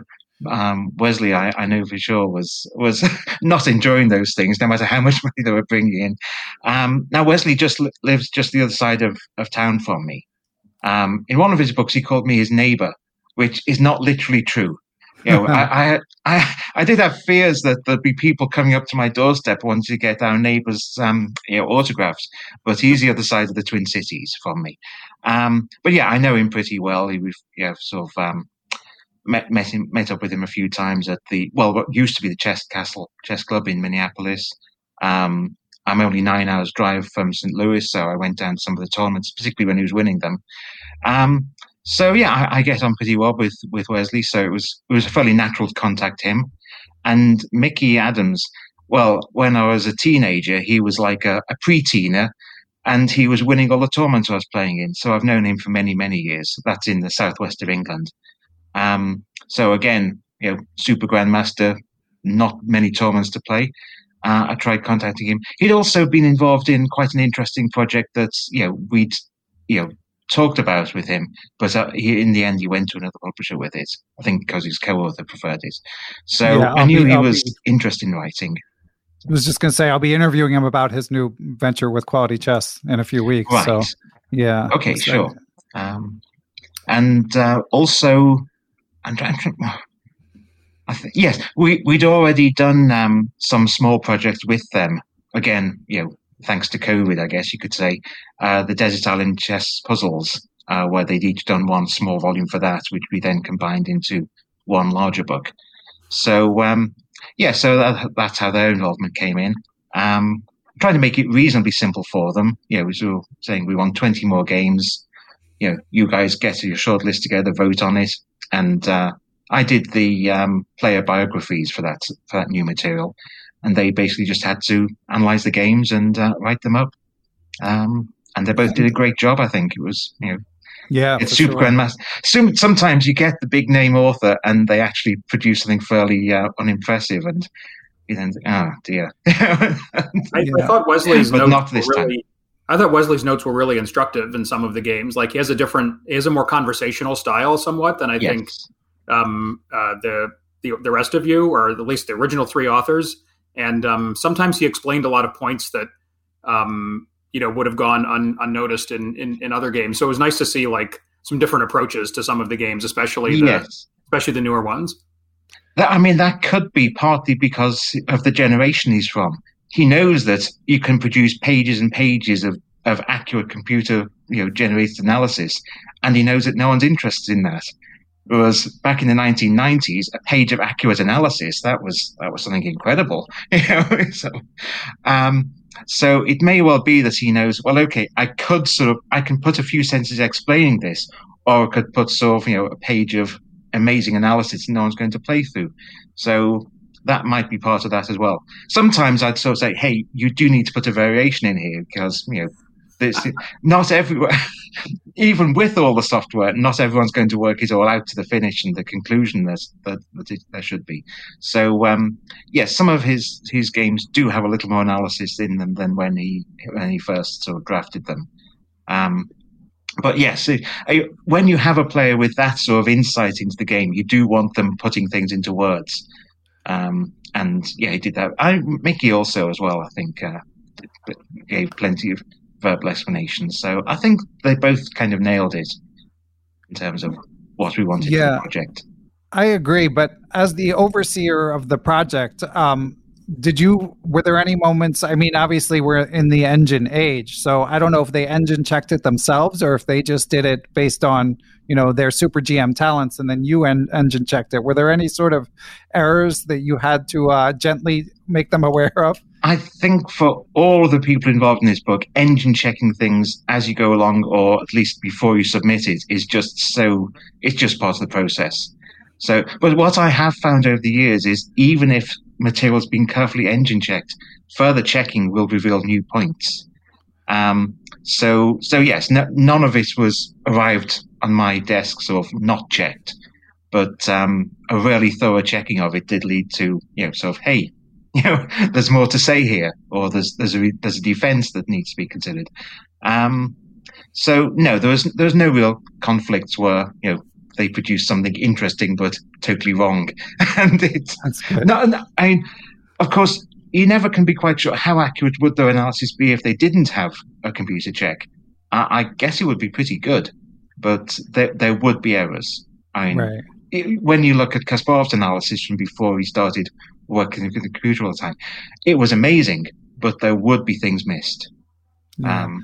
um, Wesley, I, I, know for sure, was was *laughs* not enjoying those things, no matter how much money they were bringing in. Um, now Wesley just li- lives just the other side of, of town from me, um, in one of his books, he called me his neighbor, which is not literally true. You know, *laughs* I, I, I, I, did have fears that there'd be people coming up to my doorstep wanting to get our neighbours, um, you know, autographs. But he's the other side of the Twin Cities from me. Um, but yeah, I know him pretty well. He, we've, yeah, sort of um, met met him, met up with him a few times at the well, what used to be the Chess Castle Chess Club in Minneapolis. Um, I'm only nine hours drive from St. Louis, so I went down to some of the tournaments, particularly when he was winning them. Um, so yeah, I, I, get on pretty well with with Wesley. So it was it was fairly natural to contact him. And Mickey Adams, well, when I was a teenager, he was like a, a pre-teener, and he was winning all the tournaments I was playing in. So I've known him for many many years. That's in the southwest of England. Um, so again, you know, super grandmaster, not many tournaments to play uh, I tried contacting him. He'd also been involved in quite an interesting project that you know we'd you know talked about with him, but uh, he, in the end he went to another publisher with it. I think because his co-author preferred it. So yeah, I knew be, he I'll was be, interested in writing. I was just going to say I'll be interviewing him about his new venture with Quality Chess in a few weeks. Right. So Yeah. Okay, sure. Um, and uh, also, I'm trying. Th- yes, we we'd already done um, some small projects with them. Again, you know, thanks to COVID, I guess you could say, uh, the Desert Island chess puzzles, uh, where they'd each done one small volume for that, which we then combined into one larger book. So um, yeah, so that, that's how their involvement came in. Um, trying to make it reasonably simple for them. You know, we were saying we want 20 more games. You know, you guys get your short list together, vote on it, and uh, I did the um, player biographies for that for that new material, and they basically just had to analyze the games and uh, write them up. Um, and they both did a great job. I think it was you know Yeah. it's super sure. grandmaster. Some, sometimes you get the big name author and they actually produce something fairly uh, unimpressive, and you then think, oh dear. *laughs* I, I thought Wesley's But notes not this were time. really, I thought Wesley's notes were really instructive in some of the games. Like he has a different, he has a more conversational style, somewhat than I think yes. Um, uh, the, the the rest of you, or at least the original three authors. And um, sometimes he explained a lot of points that um, you know would have gone un, unnoticed in, in in other games. So it was nice to see like some different approaches to some of the games, especially the Yes. especially the newer ones. That, I mean, that could be partly because of the generation he's from. He knows that you can produce pages and pages of, of accurate computer, you know, generated analysis, and he knows that no one's interested in that. Whereas back in the 1990s, a page of accurate analysis that was that was something incredible. *laughs* You know, so um, so it may well be that he knows. Well, okay, I could sort of I can put a few sentences explaining this, or I could put sort of you know a page of amazing analysis no one's going to play through. So that might be part of that as well. Sometimes I'd sort of say, hey, you do need to put a variation in here because, you know, there's not everywhere, *laughs* even with all the software, not everyone's going to work it all out to the finish and the conclusion that, that it, there should be. So, um, yes, some of his, his games do have a little more analysis in them than when he, when he first sort of drafted them. Um, but yes, I, when you have a player with that sort of insight into the game, you do want them putting things into words. Um, and yeah, he did that. I, Mickey also as well. I think uh, gave plenty of verbal explanations. So I think they both kind of nailed it in terms of what we wanted Yeah. the project. I agree, but as the overseer of the project, um, did you were there any moments? I mean, obviously we're in the engine age, so I don't know if they engine checked it themselves or if they just did it based on you know their super GM talents, and then you en- engine checked it. Were there any sort of errors that you had to uh, gently make them aware of? I think for all the people involved in this book, engine checking things as you go along, or at least before you submit it, is just so, it's just part of the process. So, but what I have found over the years is even if material's been carefully engine checked, further checking will reveal new points. Um, so, so yes, no, none of it was arrived on my desk sort of not checked, but um, a really thorough checking of it did lead to, you know, sort of, hey, *laughs* you know, there's more to say here, or there's there's a there's a defense that needs to be considered. Um, so no, there was there was no real conflicts where you know they produced something interesting but totally wrong, *laughs* and it's That's good. no, no, I mean, of course, you never can be quite sure how accurate would their analysis be if they didn't have a computer check. I, I guess it would be pretty good, but there there would be errors. I mean, Right. it- when you look at Kasparov's analysis from before he started working with the computer all the time, it was amazing, but there would be things missed. Yeah. Um,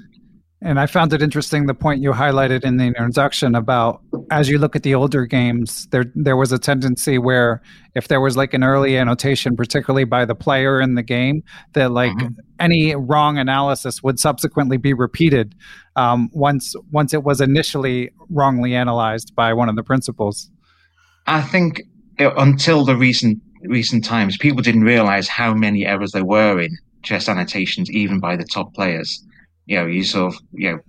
And I found it interesting the point you highlighted in the introduction about as you look at the older games, there there was a tendency where if there was like an early annotation, particularly by the player in the game, that like Mhm. any wrong analysis would subsequently be repeated um, once once it was initially wrongly analyzed by one of the principals. I think uh, until the recent recent times, people didn't realize how many errors there were in chess annotations, even by the top players. You know, you sort of, you know,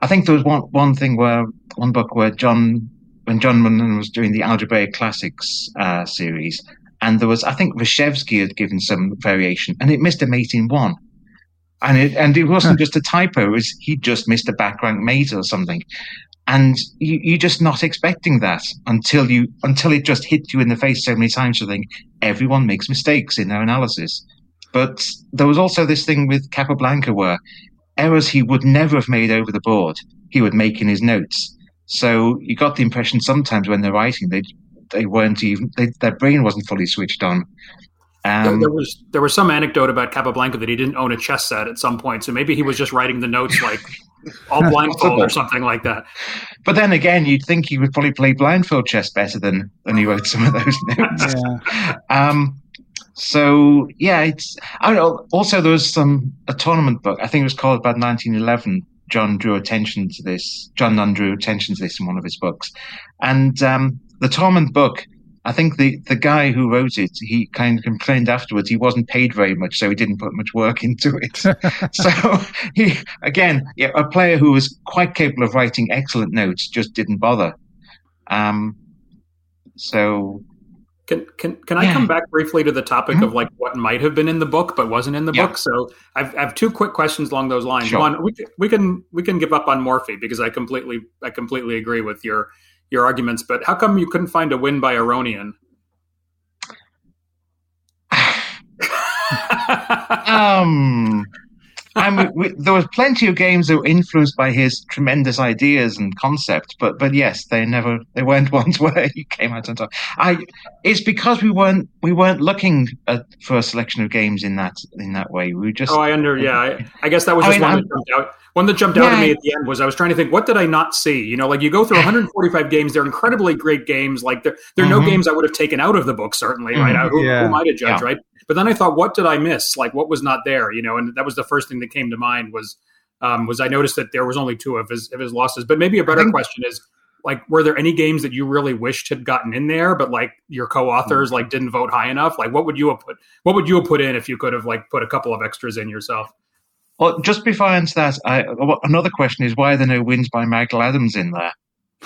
I think there was one one thing where one book where John, when John Nunn was doing the Algebraic Classics uh, series, and there was, I think Reshevsky had given some variation, and it missed a mate in one. And it and it wasn't just a typo; it was he just missed a back rank mate or something and you, you're just not expecting that until you until it just hit you in the face so many times. You think everyone makes mistakes in their analysis, but there was also this thing with Capablanca where errors he would never have made over the board, he would make in his notes. So you got the impression sometimes when they're writing, they they weren't even they, their brain wasn't fully switched on. There, Um, there was there was some anecdote about Capablanca that he didn't own a chess set at some point, so maybe he was just writing the notes like all *laughs* blindfold or something like that. but then again, you'd think he would probably play blindfold chess better than than he wrote some of those *laughs* notes. Yeah. Um, so yeah, it's I don't know. Also, there was some a tournament book. I think it was called about 1911. John drew attention to this. John Nunn drew attention to this in one of his books, and um, the tournament book. I think the, the guy who wrote it, he kind of complained afterwards he wasn't paid very much, so he didn't put much work *laughs* into it. *laughs* so he, again, yeah, a player who was quite capable of writing excellent notes just didn't bother. Um, so Can can can I Yeah. come back briefly to the topic Mhm. of like what might have been in the book but wasn't in the Yeah. book? So I've, I have two quick questions along those lines. Sure. One, we can, we can we can give up on Morphy because I completely I completely agree with your your arguments. But how come you couldn't find a win by Aronian? *sighs* um, I mean, we, there was plenty of games that were influenced by his tremendous ideas and concept, but but yes, they never they weren't *laughs* ones where he came out on top. I it's because we weren't we weren't looking at, for a selection of games in that in that way. We were just Oh, I under yeah. I, I guess that was I mean, one I'm- that jumped out. One that jumped out at me at the end was I was trying to think what did I not see? You know, like you go through *laughs* 145 games, they're incredibly great games. Like there, there are no Mhm. games I would have taken out of the book, certainly, right? Mhm. Who, who Yeah. am I to judge, Yeah. right? But then I thought, what did I miss? Like what was not there? You know, and that was the first thing that came to mind was um, was I noticed that there was only two of his of his losses. But maybe a better think- question is like were there any games that you really wished had gotten in there but like your co-authors Mm-hmm. like didn't vote high enough like what would you have put what would you have put in if you could have like put a couple of extras in yourself Well, just before I answer that, I, another question is why are there no wins by Michael Adams in there?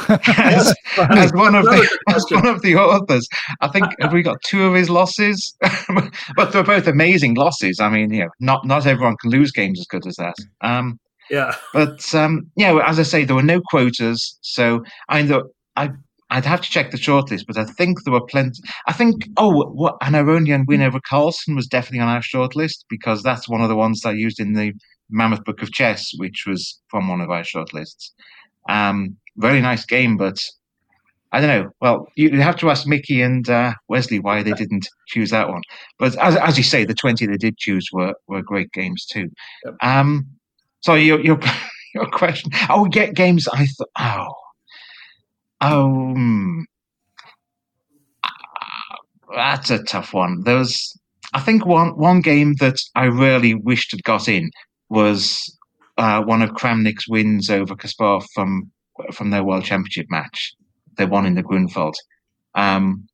As, *laughs* as one of the *laughs* as one of the authors, I think have we got two of his losses, *laughs* but they're both amazing losses. I mean, you know, not not everyone can lose games as good as that. Um, yeah but um, yeah, as I say, there were no quotas, so I know I. I'd have to check the shortlist, but I think there were plenty. I think, oh, what an Aronian win over Carlsen was definitely on our shortlist because that's one of the ones I used in the Mammoth Book of Chess, which was from one of our shortlists. Um, very nice game, but I don't know. Well, you have to ask Mickey and uh, Wesley why they didn't choose that one. But as, as you say, the twenty they did choose were, were great games too. Yep. Um, so your your *laughs* your question? Oh, get games. I thought. Oh, hmm. Ah, That's a tough one. There was, I think, one one game that I really wished had got in was uh, one of Kramnik's wins over Kasparov from from their World Championship match. They won in the Grunfeld. Um,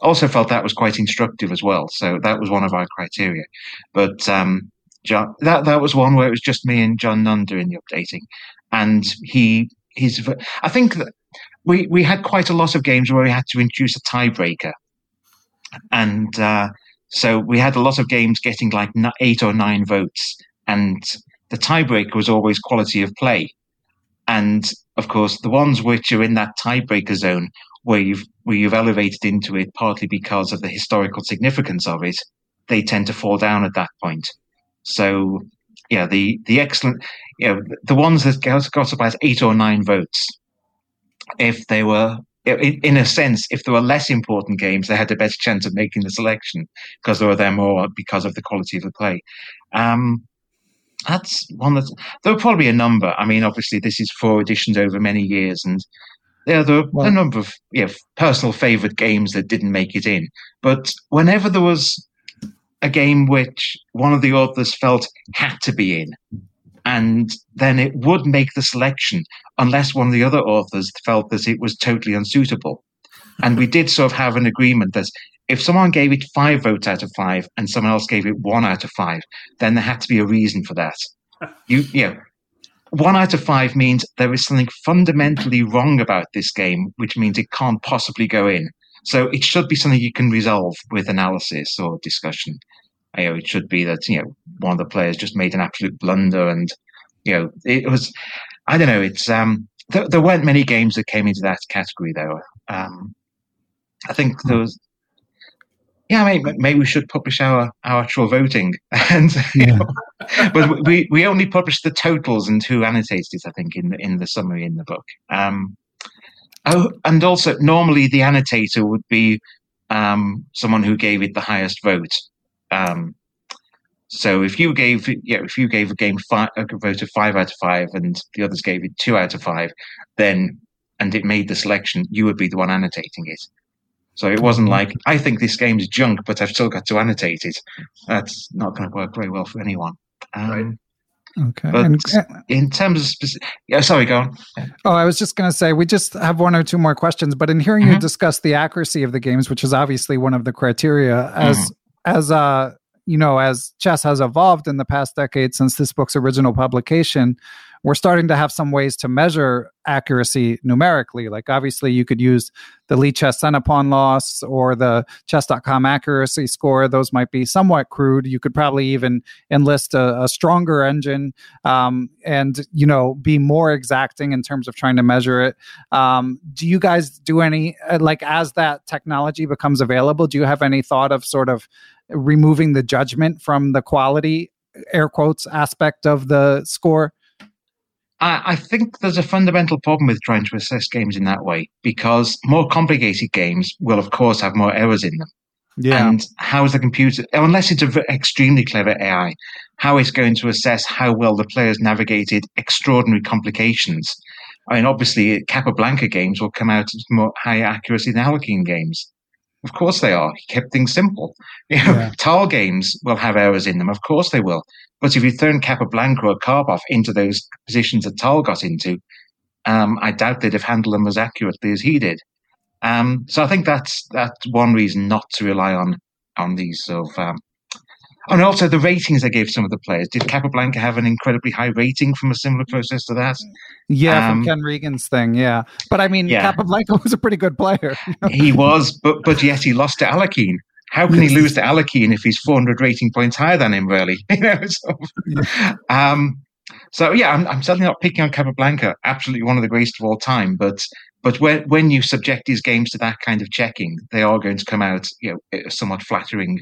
also felt that was quite instructive as well. So that was one of our criteria. But um, John, that that was one where it was just me and John Nunn doing the updating, and he he's. I think that we we had quite a lot of games where we had to introduce a tiebreaker, and uh, so we had a lot of games getting like eight or nine votes, and the tiebreaker was always quality of play, and of course the ones which are in that tiebreaker zone where you've where you've elevated into it partly because of the historical significance of it, they tend to fall down at that point. So yeah, the the excellent, you know, the ones that got, about eight or nine votes, if they were in, a sense, if there were less important games, they had a better chance of making the selection because they were there more because of the quality of the play. Um, that's one that there were probably a number. I mean, obviously, this is four editions over many years, and yeah, there were Well- a number of yeah, personal favorite games that didn't make it in. But whenever there was a game which one of the authors felt had to be in, and then it would make the selection unless one of the other authors felt that it was totally unsuitable. And we did sort of have an agreement that if someone gave it five votes out of five and someone else gave it one out of five, then there had to be a reason for that. *laughs* You, you know, one out of five means there is something fundamentally wrong about this game, which means it can't possibly go in. So it should be something you can resolve with analysis or discussion. You know, it should be that you know one of the players just made an absolute blunder, and you know it was. I don't know. It's um. There, there weren't many games that came into that category though. Um, I think there was. Yeah, maybe, maybe we should publish our, our actual voting. *laughs* and yeah. know, but we, we only published the totals and who annotated it, I think, in the, in the summary in the book. Um, oh, and also normally the annotator would be um, someone who gave it the highest vote. Um, so if you gave yeah, if you gave a game five, a vote of five out of five, and the others gave it two out of five, then and it made the selection, you would be the one annotating it. So it wasn't like I think this game's junk, but I've still got to annotate it. That's not going to work very well for anyone. Um, right. Okay. But and, uh, in terms of specific, yeah, sorry, go on. Oh, I was just going to say we just have one or two more questions, but in hearing mm-hmm. you discuss the accuracy of the games, which is obviously one of the criteria, as mm-hmm. as uh you know, as chess has evolved in the past decade since this book's original publication, we're starting to have some ways to measure accuracy numerically. Like obviously you could use the Lichess Centipawn loss or the chess.com accuracy score. Those might be somewhat crude. You could probably even enlist a, a stronger engine um, and, you know, be more exacting in terms of trying to measure it. Um, do you guys do any, uh, like as that technology becomes available, do you have any thought of sort of removing the judgment from the quality air quotes aspect of the score I, I think there's a fundamental problem with trying to assess games in that way because more complicated games will, of course, have more errors in them. Yeah. And how is the computer, unless it's an extremely clever AI, how it's going to assess how well the players navigated extraordinary complications? I mean, obviously, Capablanca games will come out more high accuracy than Alekhine games. Of course they are. He kept things simple. You *laughs* know, yeah. Tal games will have errors in them. Of course they will. But if you turn Capablanca or Karpov into those positions that Tal got into, um, I doubt they'd have handled them as accurately as he did. Um, so I think that's that's one reason not to rely on on these sort of. Um, and also the ratings they gave some of the players. Did Capablanca have an incredibly high rating from a similar process to that? Yeah, from um, Ken Regan's thing. Yeah, but I mean, yeah. Capablanca *laughs* was a pretty good player. *laughs* he was, but but yet he lost to Alekhine. How can he lose to Alekhine if he's 400 rating points higher than him, really? *laughs* you know, so, yeah. Um, so yeah, I'm, I'm, certainly not picking on Capablanca. Absolutely one of the greatest of all time. But but when when you subject these games to that kind of checking, they are going to come out, you know, somewhat flattering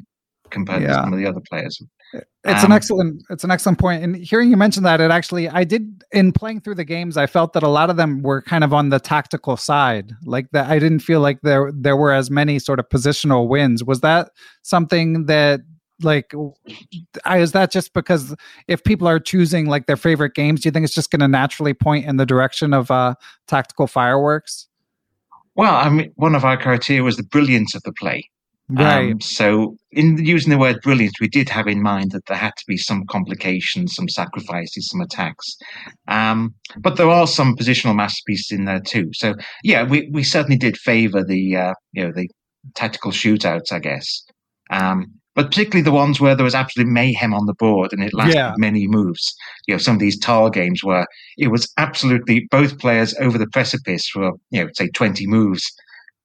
compared yeah. to some of the other players. It's um, an excellent it's an excellent point. And hearing you mention that, it actually I did in playing through the games, I felt that a lot of them were kind of on the tactical side. Like that I didn't feel like there there were as many sort of positional wins. Was that something that like I, is that just because if people are choosing like their favorite games, do you think it's just going to naturally point in the direction of uh tactical fireworks? Well, I mean, one of our criteria was the brilliance of the play. Right. Um, so, in using the word brilliant, we did have in mind that there had to be some complications, some sacrifices, some attacks. Um, but there are some positional masterpieces in there too. So, yeah, we, we certainly did favour the uh, you know the tactical shootouts, I guess. Um, but particularly the ones where there was absolute mayhem on the board and it lasted yeah. many moves. You know, some of these Tal games where it was absolutely both players over the precipice for you know say twenty moves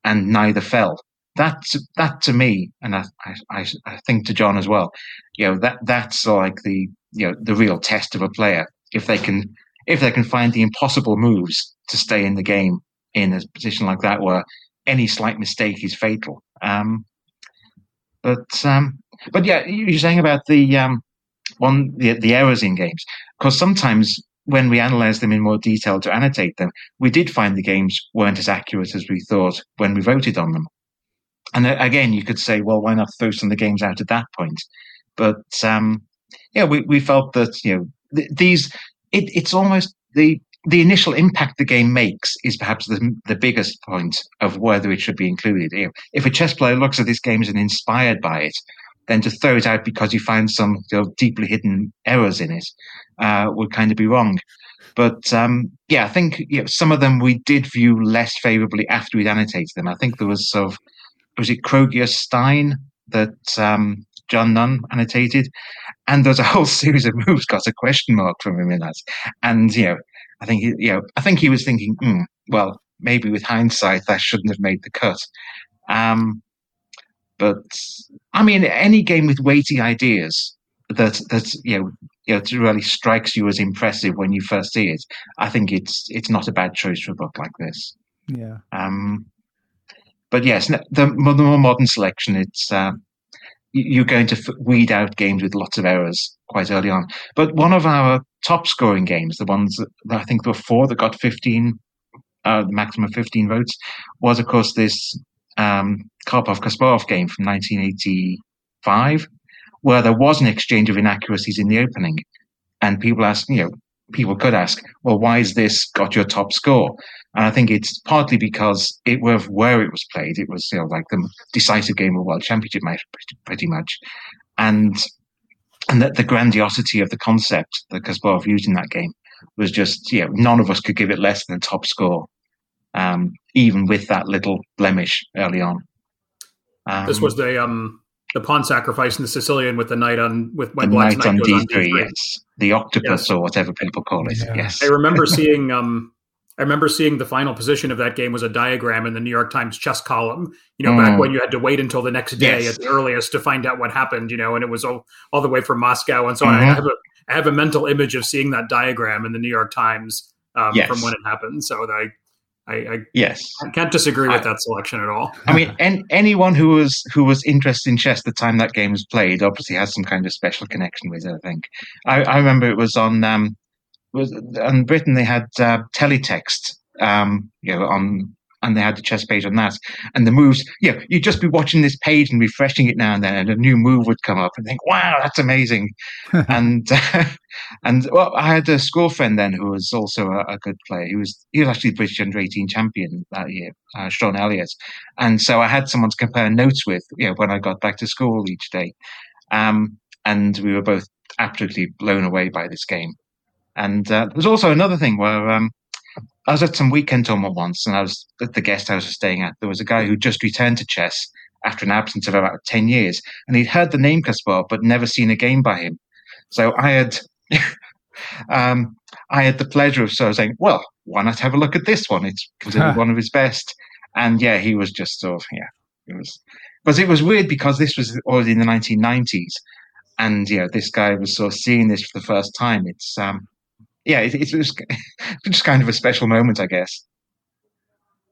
and neither fell that that to me, and I, I, I think to John as well, you know that that's like the you know the real test of a player if they can if they can find the impossible moves to stay in the game in a position like that where any slight mistake is fatal. Um, but um, but yeah, you're saying about the um, one the the errors in games because sometimes when we analysed them in more detail to annotate them, we did find the games weren't as accurate as we thought when we voted on them. And again, you could say, well, why not throw some of the games out at that point? But um, yeah, we, we felt that you know th- these it, it's almost the the initial impact the game makes is perhaps the, the biggest point of whether it should be included. You know, if a chess player looks at this game and inspired by it, then to throw it out because you find some you know, deeply hidden errors in it uh, would kind of be wrong. But um, yeah, I think you know, some of them we did view less favorably after we'd annotated them. I think there was sort of was it Krogius Stein that um, John Nunn annotated, and there's a whole *laughs* series of moves got a question mark from him in that. And you know, I think he, you know, I think he was thinking, mm, well, maybe with hindsight, that shouldn't have made the cut. Um, but I mean, any game with weighty ideas that that you know, you know, really strikes you as impressive when you first see it, I think it's it's not a bad choice for a book like this. Yeah. Um, but yes, the, the more modern selection, it's uh, you're going to weed out games with lots of errors quite early on. But one of our top scoring games, the ones that, I think there were four that got 15, uh, the maximum 15 votes, was of course this um, Karpov Kasparov game from 1985, where there was an exchange of inaccuracies in the opening. And people asked, you know, people could ask, well, why has this got your top score? And I think it's partly because it was where it was played. It was you know, like the decisive game of World Championship match, pretty much, and and that the grandiosity of the concept that Kasparov used in that game was just yeah, none of us could give it less than a top score, um, even with that little blemish early on. Um, this was the um the pawn sacrifice in the Sicilian with the knight on with when the knight on D three, yes, the octopus yes. or whatever people call it. Yeah. Yes, I remember seeing um I remember seeing the final position of that game was a diagram in the New York Times chess column. You know, mm. back when you had to wait until the next day yes. at the earliest to find out what happened. You know, and it was all, all the way from Moscow and so mm-hmm. on. I have a I have a mental image of seeing that diagram in the New York Times um, yes. from when it happened. So I, I, I yes, I can't disagree with I, that selection at all. I mean, en- anyone who was who was interested in chess the time that game was played obviously has some kind of special connection with it. I think I, I remember it was on um, was in Britain they had uh, teletext um, you know, on and they had the chess page on that. And the moves, you know, you'd just be watching this page and refreshing it now and then, and a new move would come up and think, wow, that's amazing. *laughs* and uh, *laughs* and well, I had a school friend then who was also a, a, good player. He was he was actually British under eighteen champion that year, uh, Sean Elliott. And so I had someone to compare notes with, you know, when I got back to school each day. Um, and we were both absolutely blown away by this game. And uh, there's also another thing where um, I was at some weekend tournament once, and I was at the guest house I was staying at. There was a guy who just returned to chess after an absence of about ten years, and he'd heard the name Kasparov but never seen a game by him. So I had, *laughs* um, I had the pleasure of sort of saying, "Well, why not have a look at this one? It's considered one of his best." And yeah, he was just sort of yeah, it was, but it was weird because this was already in the 1990s, and you know this guy was sort of seeing this for the first time. It's um, yeah, it, it's just, *laughs* just kind of a special moment, I guess.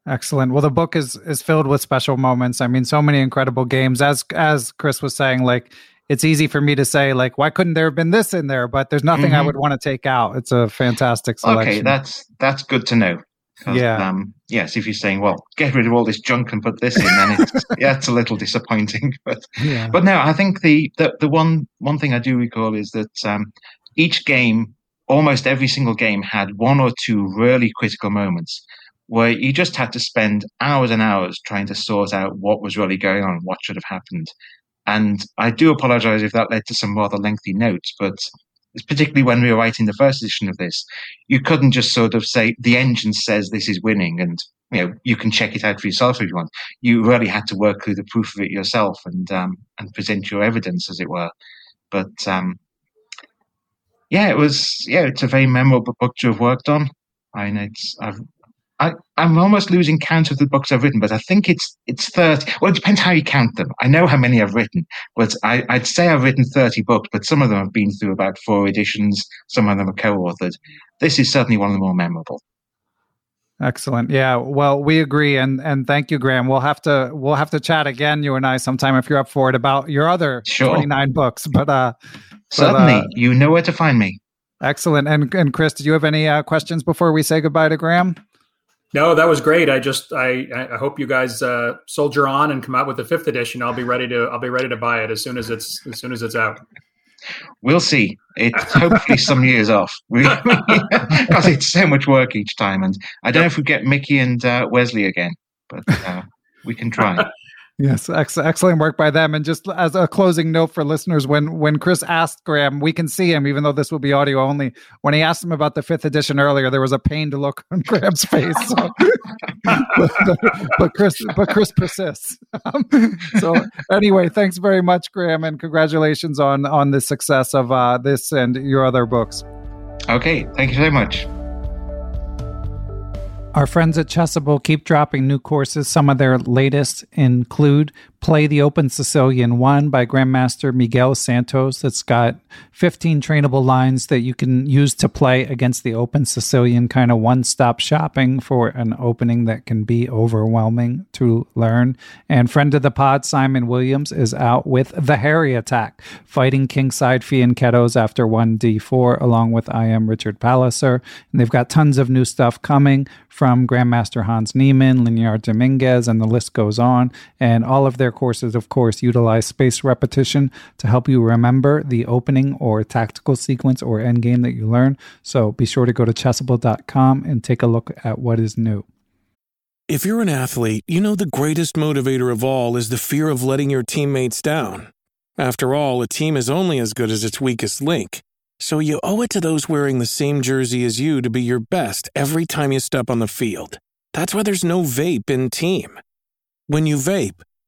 Excellent. Well, the book is is filled with special moments. I mean, so many incredible games. As as Chris was saying, like it's easy for me to say, like, why couldn't there have been this in there? But there's nothing mm-hmm. I would want to take out. It's a fantastic selection. Okay, that's that's good to know. Yeah. Um, yes, if you're saying, well, get rid of all this junk and put this in, then it's *laughs* yeah, it's a little disappointing. *laughs* But yeah. but no, I think the, the the one one thing I do recall is that um, each game almost every single game had one or two really critical moments where you just had to spend hours and hours trying to sort out what was really going on, what should have happened. And I do apologize if that led to some rather lengthy notes, but particularly when we were writing the first edition of this, you couldn't just sort of say the engine says this is winning and you know you can check it out for yourself if you want. You really had to work through the proof of it yourself and um, and present your evidence, as it were. But um, yeah, it was yeah, it's a very memorable book to have worked on. It's I've I, I'm almost losing count of the books I've written, but I think it's it's thirty. Well, it depends how you count them. I know how many I've written, but I, would say I've written thirty books. But some of them have been through about four editions. Some of them are co-authored. This is certainly one of the more memorable. Excellent. Yeah. Well, we agree, and and thank you, Graham. We'll have to we'll have to chat again, you and I, sometime if you're up for it, about your other sure. twenty nine books. But uh, certainly, but, uh, you know where to find me. Excellent. And and Chris, do you have any uh, questions before we say goodbye to Graham? No, that was great. I just I I hope you guys uh, soldier on and come out with the fifth edition. I'll be ready to I'll be ready to buy it as soon as it's as soon as it's out. We'll see. It's *laughs* hopefully some years off *laughs* because it's so much work each time. And I don't know if we get Mickey and uh, Wesley again, but uh, we can try. *laughs* Yes, ex- excellent work by them. And just as a closing note for listeners, when when Chris asked Graham, we can see him, even though this will be audio only. When he asked him about the fifth edition earlier, there was a pained look *laughs* on Graham's face. So. *laughs* but, but, Chris, but Chris persists. Um, so anyway, thanks very much, Graham, and congratulations on on the success of uh, this and your other books. Okay, thank you very much. Our friends at Chessable keep dropping new courses. Some of their latest include Play the Open Sicilian 1 by Grandmaster Miguel Santos. That's got 15 trainable lines that you can use to play against the Open Sicilian, kind of one stop shopping for an opening that can be overwhelming to learn. And friend of the pod, Simon Williams, is out with The Harry Attack, fighting Kingside Fianchettos after 1d4, along with IM Richard Palliser. And they've got tons of new stuff coming from Grandmaster Hans Niemann, Leinier Dominguez, and the list goes on. And all of their courses, of course, utilize space repetition to help you remember the opening or tactical sequence or endgame that you learn. So be sure to go to chessable.com and take a look at what is new. If you're an athlete, you know the greatest motivator of all is the fear of letting your teammates down. After all, a team is only as good as its weakest link. So you owe it to those wearing the same jersey as you to be your best every time you step on the field. That's why there's no vape in team. When you vape,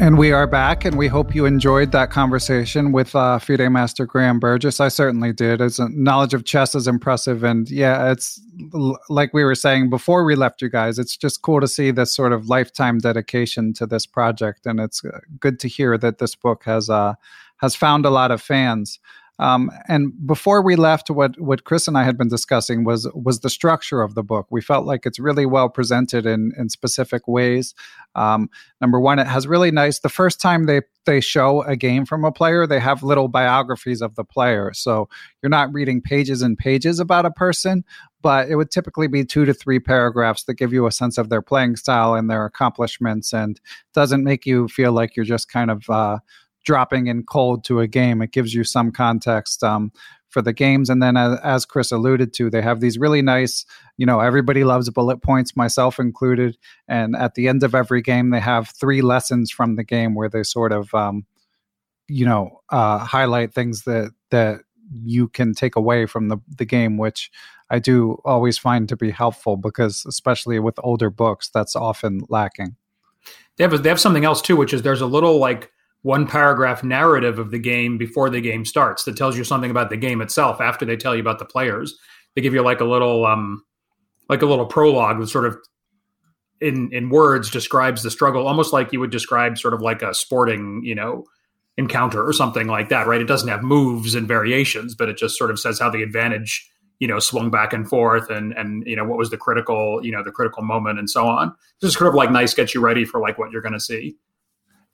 And we are back, and we hope you enjoyed that conversation with uh, FIDE Master Graham Burgess. I certainly did. His knowledge of chess is impressive, and yeah, it's like we were saying before we left you guys. It's just cool to see this sort of lifetime dedication to this project, and it's uh, good to hear that this book has uh, has found a lot of fans. Um, and before we left, what what Chris and I had been discussing was was the structure of the book. We felt like it's really well presented in in specific ways. Um, number one, it has really nice. The first time they they show a game from a player, they have little biographies of the player. So you're not reading pages and pages about a person, but it would typically be two to three paragraphs that give you a sense of their playing style and their accomplishments, and doesn't make you feel like you're just kind of uh, dropping in cold to a game. It gives you some context um, for the games. And then, as, as, Chris alluded to, they have these really nice, you know, everybody loves bullet points, myself included. And at the end of every game, they have three lessons from the game where they sort of, um, you know, uh, highlight things that that you can take away from the the game, which I do always find to be helpful because, especially with older books, that's often lacking. They have they have something else too, which is there's a little like one paragraph narrative of the game before the game starts that tells you something about the game itself after they tell you about the players. They give you like a little um like a little prologue that sort of in in words describes the struggle almost like you would describe sort of like a sporting you know encounter or something like that right? It doesn't have moves and variations but it just sort of says how the advantage you know swung back and forth and and you know what was the critical you know the critical moment and so on. This is sort of like nice gets you ready for like what you're going to see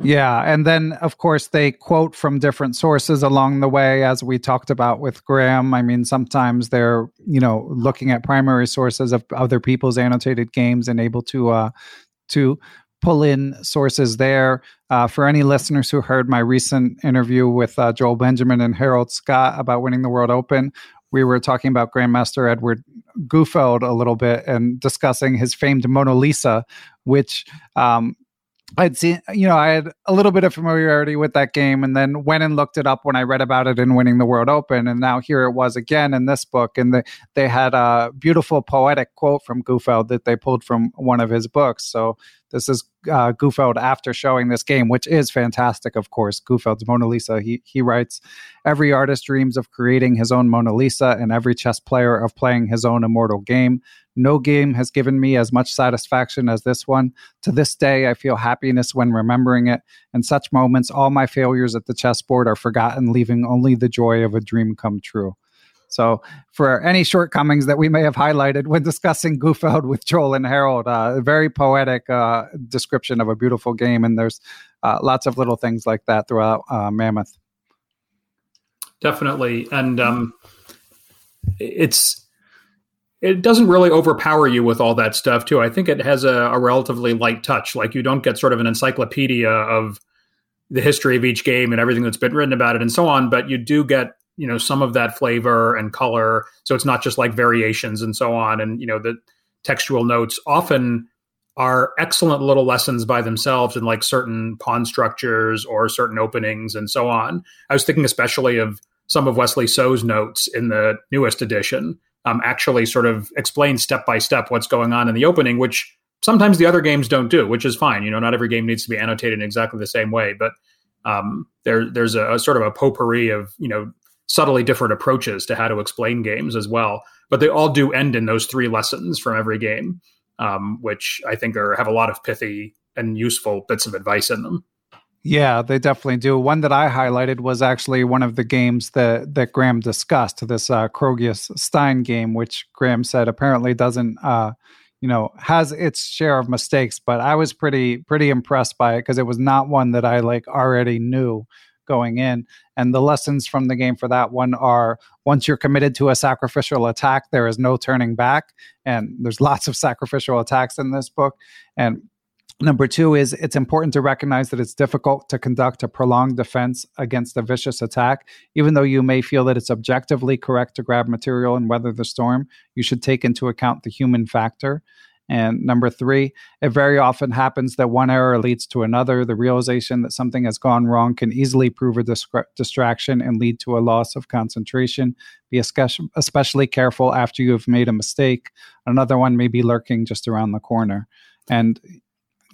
yeah. And then, of course, they quote from different sources along the way, as we talked about with Graham. I mean, sometimes they're, you know, looking at primary sources of other people's annotated games and able to, uh, to pull in sources there. Uh, for any listeners who heard my recent interview with uh, Joel Benjamin and Harold Scott about winning the World Open, we were talking about Grandmaster Edward Gufeld a little bit and discussing his famed Mona Lisa, which um, I'd seen, you know, I had a little bit of familiarity with that game and then went and looked it up when I read about it in Winning the World Open. And now here it was again in this book. And the, they had a beautiful poetic quote from Gufeld that they pulled from one of his books. So this is uh, Gufeld after showing this game, which is fantastic, of course. Gufeld's Mona Lisa. He, he writes Every artist dreams of creating his own Mona Lisa, and every chess player of playing his own immortal game. No game has given me as much satisfaction as this one. To this day, I feel happiness when remembering it. In such moments, all my failures at the chessboard are forgotten, leaving only the joy of a dream come true. So, for any shortcomings that we may have highlighted when discussing Gufeld with Joel and Harold, uh, a very poetic uh, description of a beautiful game, and there's uh, lots of little things like that throughout uh, Mammoth. Definitely, and um, it's it doesn't really overpower you with all that stuff too. I think it has a, a relatively light touch. Like you don't get sort of an encyclopedia of the history of each game and everything that's been written about it and so on, but you do get you know some of that flavor and color. So it's not just like variations and so on. And you know the textual notes often are excellent little lessons by themselves in like certain pawn structures or certain openings and so on. I was thinking especially of some of wesley so's notes in the newest edition um, actually sort of explain step by step what's going on in the opening which sometimes the other games don't do, which is fine. You know, not every game needs to be annotated in exactly the same way, but um, there there's a, a, sort of a potpourri of you know subtly different approaches to how to explain games as well. But they all do end in those three lessons from every game, um, which I think are have a lot of pithy and useful bits of advice in them. Yeah, they definitely do. One that I highlighted was actually one of the games that that Graham discussed, this uh, Krogius Stein game, which Graham said apparently doesn't, uh, you know, has its share of mistakes. But I was pretty pretty impressed by it because it was not one that I like already knew going in. And the lessons from the game for that one are once you're committed to a sacrificial attack, there is no turning back. And there's lots of sacrificial attacks in this book. And Number two is it's important to recognize that it's difficult to conduct a prolonged defense against a vicious attack. Even though you may feel that it's objectively correct to grab material and weather the storm, you should take into account the human factor. And number three, it very often happens that one error leads to another. The realization that something has gone wrong can easily prove a distraction and lead to a loss of concentration. Be especially careful after you have made a mistake. Another one may be lurking just around the corner. And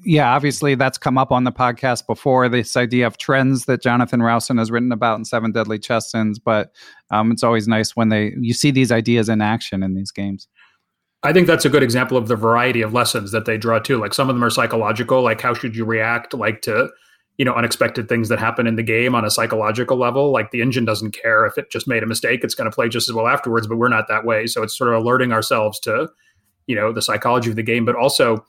yeah, obviously that's come up on the podcast before. This idea of trends that Jonathan Rowson has written about in Seven Deadly Chess Sins, but um, it's always nice when they you see these ideas in action in these games. I think that's a good example of the variety of lessons that they draw too. Like some of them are psychological, like how should you react, like to you know unexpected things that happen in the game on a psychological level. Like the engine doesn't care if it just made a mistake; it's going to play just as well afterwards. But we're not that way, so it's sort of alerting ourselves to you know the psychology of the game, but also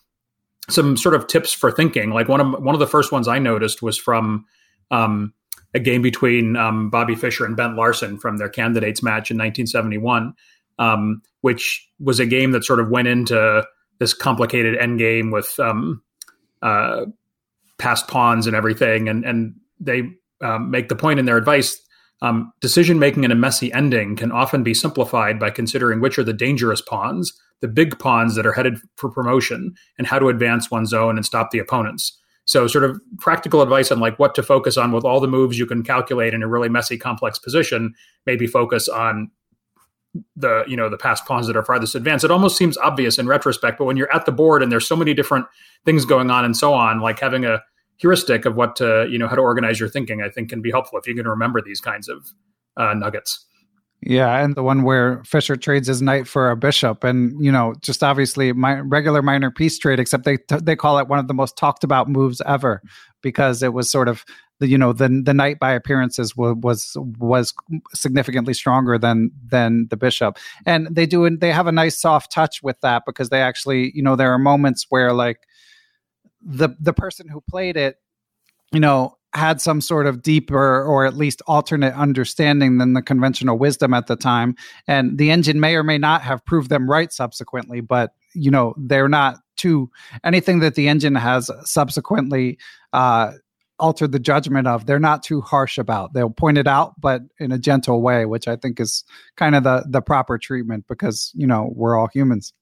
some sort of tips for thinking. Like one of one of the first ones I noticed was from um, a game between um, Bobby Fischer and Bent Larsen from their candidates match in 1971, um, which was a game that sort of went into this complicated end game with um, uh, passed pawns and everything, and and they um, make the point in their advice. Um, decision making in a messy ending can often be simplified by considering which are the dangerous pawns the big pawns that are headed for promotion and how to advance one's own and stop the opponents. So, sort of practical advice on like what to focus on with all the moves you can calculate in a really messy, complex position. Maybe focus on the you know the past pawns that are farthest advanced. It almost seems obvious in retrospect, but when you're at the board and there's so many different things going on and so on, like having a heuristic of what to you know how to organize your thinking, I think can be helpful if you can remember these kinds of uh, nuggets. Yeah, and the one where Fischer trades his knight for a bishop, and you know, just obviously my regular minor piece trade, except they they call it one of the most talked about moves ever because it was sort of you know the the knight by appearances was was was significantly stronger than than the bishop, and they do they have a nice soft touch with that because they actually you know there are moments where like the the person who played it, you know, had some sort of deeper or at least alternate understanding than the conventional wisdom at the time. And the engine may or may not have proved them right subsequently, but you know, they're not too anything that the engine has subsequently uh, altered the judgment of, they're not too harsh about. They'll point it out, but in a gentle way, which I think is kind of the the proper treatment because, you know, we're all humans.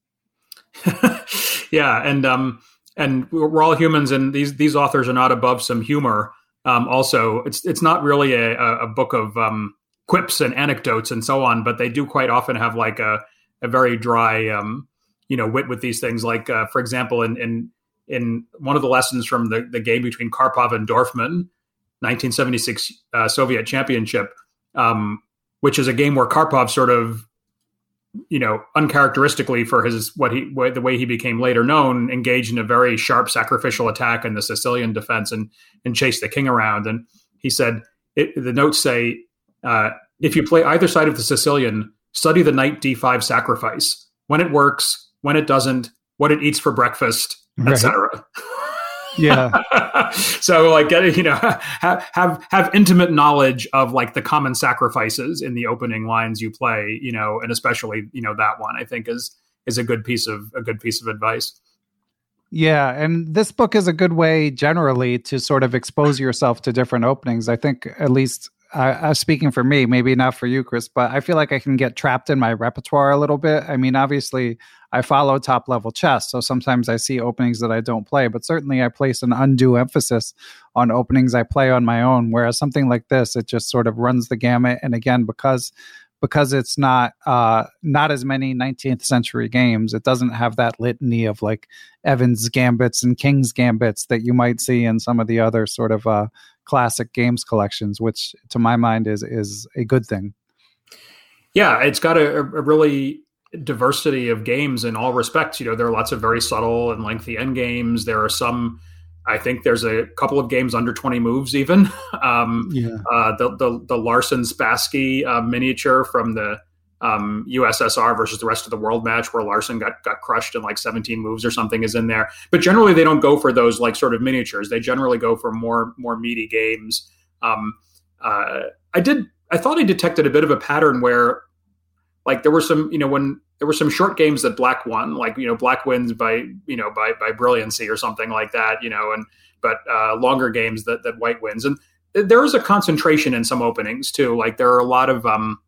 *laughs* yeah, and um and we're all humans and these these authors are not above some humor um, also, it's it's not really a, a book of um, quips and anecdotes and so on, but they do quite often have like a, a very dry, um, you know, wit with these things. Like, uh, for example, in, in in one of the lessons from the, the game between Karpov and Dorfman, 1976 uh, Soviet Championship, um, which is a game where Karpov sort of you know, uncharacteristically for his what he the way he became later known, engaged in a very sharp sacrificial attack in the Sicilian defense and and chased the king around. And he said it, the notes say uh, if you play either side of the Sicilian, study the knight d5 sacrifice when it works, when it doesn't, what it eats for breakfast, right. etc. Yeah. *laughs* so like get you know *laughs* have, have have intimate knowledge of like the common sacrifices in the opening lines you play, you know, and especially, you know, that one I think is is a good piece of a good piece of advice. Yeah, and this book is a good way generally to sort of expose yourself to different openings. I think at least uh, speaking for me, maybe not for you, Chris, but I feel like I can get trapped in my repertoire a little bit. I mean, obviously, I follow top level chess, so sometimes I see openings that I don't play, but certainly I place an undue emphasis on openings I play on my own. Whereas something like this, it just sort of runs the gamut. And again, because because it's not uh, not as many 19th century games. It doesn't have that litany of like Evans gambits and King's gambits that you might see in some of the other sort of uh, classic games collections, which to my mind is is a good thing. Yeah, it's got a, a really diversity of games in all respects. You know, there are lots of very subtle and lengthy end games. There are some. I think there's a couple of games under 20 moves, even. *laughs* Um, yeah. Uh, the, the the Larsen Spassky uh, miniature from the um, USSR versus the rest of the world match, where Larsen got got crushed in like 17 moves or something, is in there. But generally, they don't go for those like sort of miniatures. They generally go for more more meaty games. Um, uh, I did. I thought I detected a bit of a pattern where like there were some, you know, when there were some short games that Black won, like you know, Black wins by you know by by brilliancy or something like that, you know, and but uh, longer games that that White wins, and there is a concentration in some openings too. Like there are a lot of um,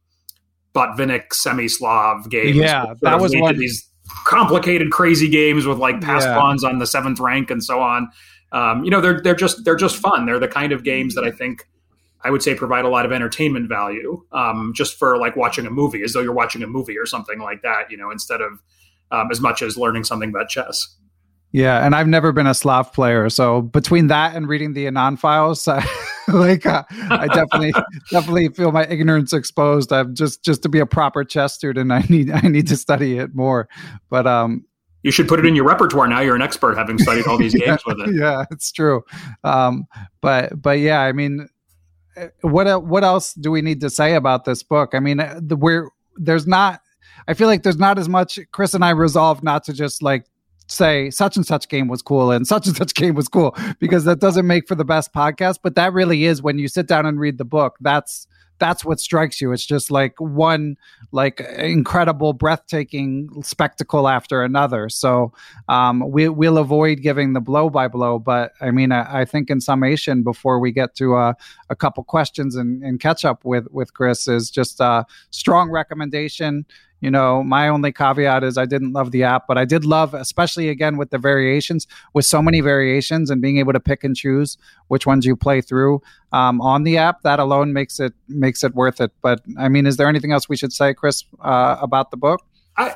Botvinnik semi-Slav games. Yeah, that was one. Of these complicated, crazy games with like pass yeah. pawns on the seventh rank and so on. Um, you know, they're they're just they're just fun. They're the kind of games that I think I would say provide a lot of entertainment value, um, just for like watching a movie, as though you're watching a movie or something like that. You know, instead of um, as much as learning something about chess. Yeah, and I've never been a Slav player, so between that and reading the Anand files, *laughs* I, *laughs* like uh, I definitely definitely feel my ignorance exposed. I'm just just to be a proper chess student, I need I need to study it more. But um, you should put it in your repertoire. Now you're an expert, having studied all these *laughs* games with it. Yeah, it's true. Um, but but yeah, I mean, uh, what what else do we need to say about this book? I mean, uh, the, we're there's not. I feel like there's not as much. Chris and I resolved not to just like say such and such game was cool and such and such *laughs* game was cool because that doesn't make for the best podcast. But that really is when you sit down and read the book. That's that's what strikes you. It's just like one like incredible, breathtaking spectacle after another. So um, we we'll avoid giving the blow by blow, but I mean, I, I think in summation, before we get to uh, a couple questions and, and catch up with with Chris, is just a strong recommendation. You know, my only caveat is I didn't love the app, but I did love, especially again with the variations, with so many variations and being able to pick and choose which ones you play through um, on the app. That alone makes it makes it worth it. But I mean, is there anything else we should say, Chris, uh, about the book? I,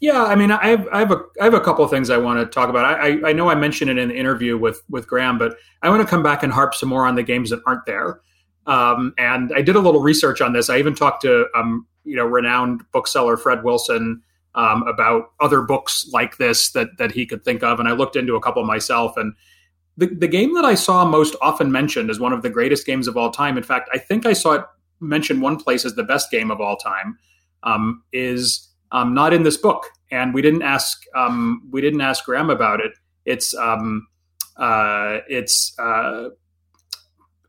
yeah, I mean, I have, I have a I have a couple of things I want to talk about. I, I know I mentioned it in the interview with with Graham, but I want to come back and harp some more on the games that aren't there. Um, and I did a little research on this. I even talked to um, you know renowned bookseller Fred Wilson um, about other books like this that that he could think of, and I looked into a couple myself. And the the game that I saw most often mentioned as one of the greatest games of all time. In fact, I think I saw it mentioned one place as the best game of all time. Um, is um, not in this book, and we didn't ask um, we didn't ask Graham about it. It's um, uh, it's uh,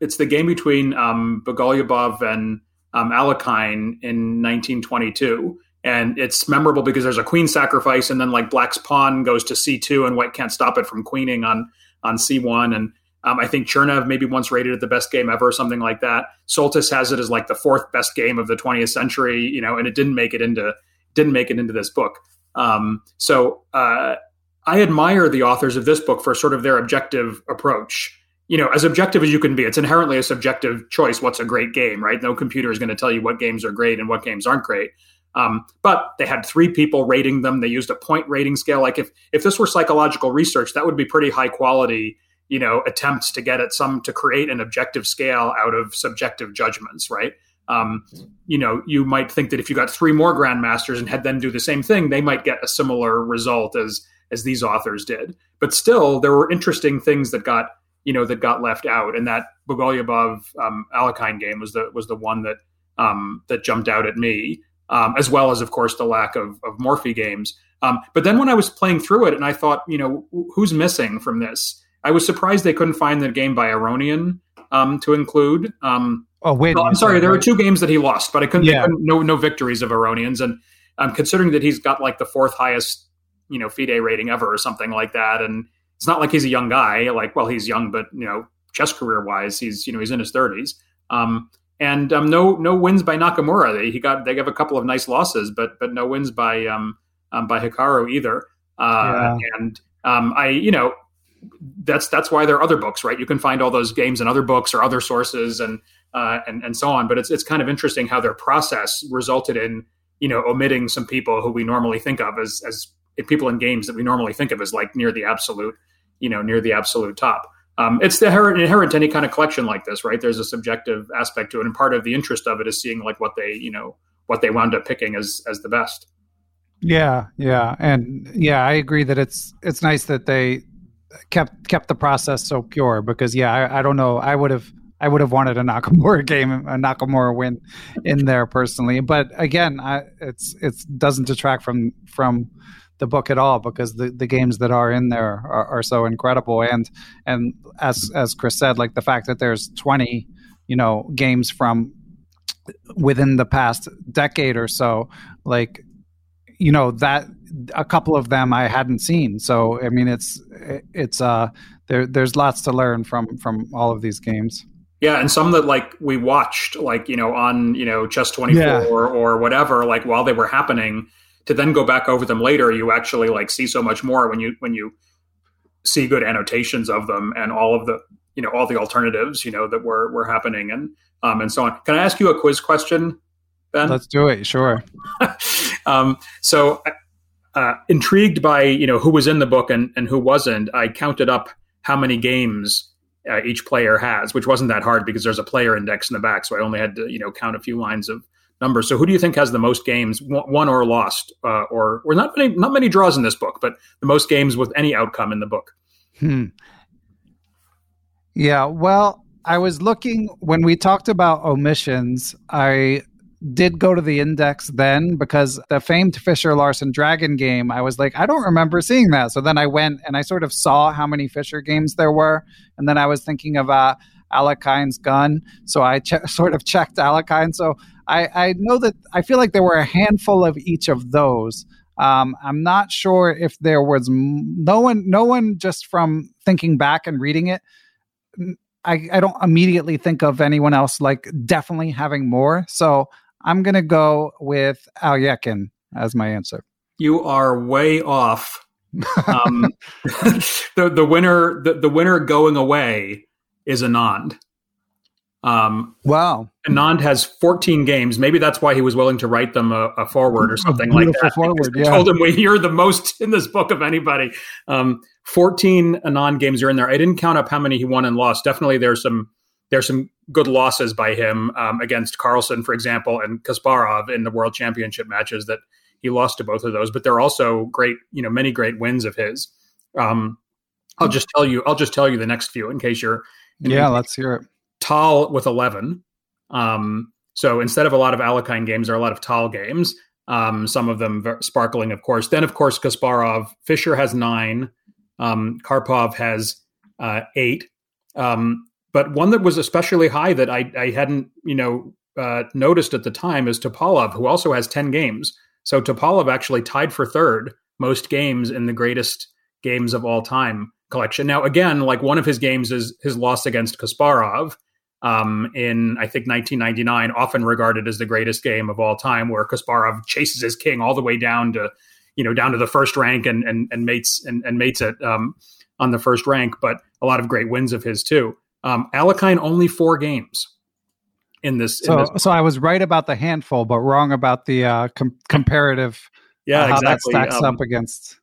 it's the game between um, Bogolyubov and um, Alekhine in 1922. And it's memorable because there's a queen sacrifice, and then like Black's pawn goes to c2, and White can't stop it from queening on on c1. And um, I think Chernev maybe once rated it the best game ever, or something like that. Soltis has it as like the fourth best game of the 20th century, you know, and it didn't make it into didn't make it into this book. Um, so uh, I admire the authors of this book for sort of their objective approach you know, as objective as you can be. It's inherently a subjective choice. What's a great game, right? No computer is going to tell you what games are great and what games aren't great. Um, but they had three people rating them. They used a point rating scale. Like if if this were psychological research, that would be pretty high quality. You know, attempts to get at some to create an objective scale out of subjective judgments, right? Um, you know, you might think that if you got three more grandmasters and had them do the same thing, they might get a similar result as as these authors did. But still, there were interesting things that got you know that got left out, and that Bogolyubov um, Alekhine game was the was the one that um, that jumped out at me, um, as well as of course the lack of, of Morphy games. Um, but then when I was playing through it, and I thought, you know, who's missing from this? I was surprised they couldn't find the game by Aronian um, to include. Um, oh wait, I'm sorry, there were two games that he lost, but I couldn't. Yeah. couldn't no no victories of Aronians, and um, considering that he's got like the fourth highest, you know, FIDE rating ever or something like that, and it's not like he's a young guy. Like, well, he's young, but you know, chess career wise, he's you know he's in his thirties. Um, and um, no no wins by Nakamura. They, he got they have a couple of nice losses, but but no wins by um, um by Hikaru either. Uh, yeah. And um, I you know that's that's why there are other books, right? You can find all those games in other books or other sources, and uh, and and so on. But it's it's kind of interesting how their process resulted in you know omitting some people who we normally think of as as people in games that we normally think of as like near the absolute you know near the absolute top. Um, it's the inherent, inherent to any kind of collection like this, right? There's a subjective aspect to it, and part of the interest of it is seeing like what they you know what they wound up picking as as the best. Yeah, yeah, and yeah, I agree that it's it's nice that they kept kept the process so pure because yeah, I, I don't know, I would have I would have wanted a Nakamura *laughs* game, a Nakamura win in there personally, but again, I, it's it doesn't detract from from the book at all because the, the games that are in there are, are so incredible and and as as Chris said, like the fact that there's twenty you know games from within the past decade or so like you know that a couple of them I hadn't seen. So I mean, it's it's uh there there's lots to learn from from all of these games. Yeah, and some that like we watched, like you know, on you know Chess Twenty Four yeah. or, or whatever, like while they were happening, to then go back over them later, you actually like see so much more when you when you see good annotations of them and all of the you know all the alternatives you know that were were happening and um and so on. Can I ask you a quiz question? Ben? Let's do it. Sure. *laughs* um, so, uh, intrigued by you know who was in the book and, and who wasn't, I counted up how many games uh, each player has, which wasn't that hard because there's a player index in the back. So I only had to you know count a few lines of So who do you think has the most games, won or lost, uh, or or not many not many draws in this book, but the most games with any outcome in the book? Hmm. Yeah. Well, I was looking when we talked about omissions. I did go to the index then because the famed Fischer Larsen Dragon game, I was like, I don't remember seeing that. So then I went and I sort of saw how many Fischer games there were. And then I was thinking of uh, Alekhine's gun. So I che- *laughs* sort of checked Alekhine. So I, I know that I feel like there were a handful of each of those. Um, I'm not sure if there was no one, no one just from thinking back and reading it. I, I don't immediately think of anyone else like definitely having more. So I'm going to go with Alekhine as my answer. You are way off. Um, *laughs* *laughs* the the winner the, the winner going away is Anand. Um, wow. Anand has 14 games. Maybe that's why he was willing to write them a, a foreword or something like that. *laughs* Foreword, yeah. Told him, well, you're the most in this book of anybody. Um, 14 Anand games are in there. I didn't count up how many he won and lost. Definitely there's some there's some good losses by him um, against Carlsen, for example, and Kasparov in the World Championship matches that he lost to both of those. But there are also great, you know, many great wins of his. Um, I'll just tell you. I'll just tell you the next few in case you're. Yeah, let's hear it. Tal with eleven. Um, so instead of a lot of Alekhine games, there are a lot of Tal games. Um, some of them sparkling, of course. Then, of course, Kasparov. Fischer has nine. Um, Karpov has uh, eight. Um, but one that was especially high that I, I hadn't, you know, uh, noticed at the time is Topalov, who also has 10 games. So Topalov actually tied for third most games in the greatest games of all time collection. Now, again, like one of his games is his loss against Kasparov um, in, I think, 1999, often regarded as the greatest game of all time, where Kasparov chases his king all the way down to, you know, down to the first rank and and, and mates and, and mates it um, on the first rank. But a lot of great wins of his too. Um, Alekhine only four games in this. So, in this. so I was right about the handful, but wrong about the uh, com- comparative. Yeah, uh, how exactly. that stacks um, up against.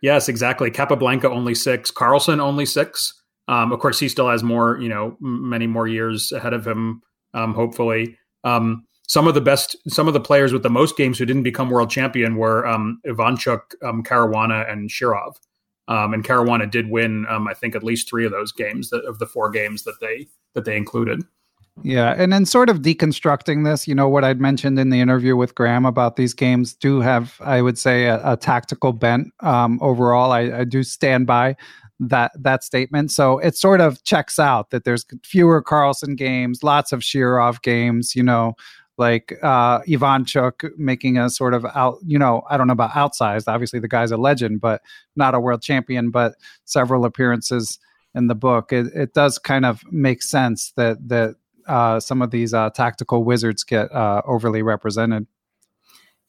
Yes, exactly. Capablanca only six. Carlsen only six. Um, of course, he still has more. You know, many more years ahead of him. Um, hopefully, um, some of the best, some of the players with the most games who didn't become world champion were um, Ivanchuk, um, Caruana, and Shirov. Um, and Caruana did win, um, I think, at least three of those games that, of the four games that they that they included. Yeah, and then sort of deconstructing this, you know, what I'd mentioned in the interview with Graham about these games do have, I would say, a, a tactical bent. Um, overall, I, I do stand by that that statement. So it sort of checks out that there's fewer Carlsen games, lots of Shirov games, you know, like uh, Ivanchuk making a sort of out, you know, I don't know about outsized. Obviously, the guy's a legend, but not a world champion. But several appearances in the book, it, it does kind of make sense that that uh, some of these uh, tactical wizards get uh, overly represented.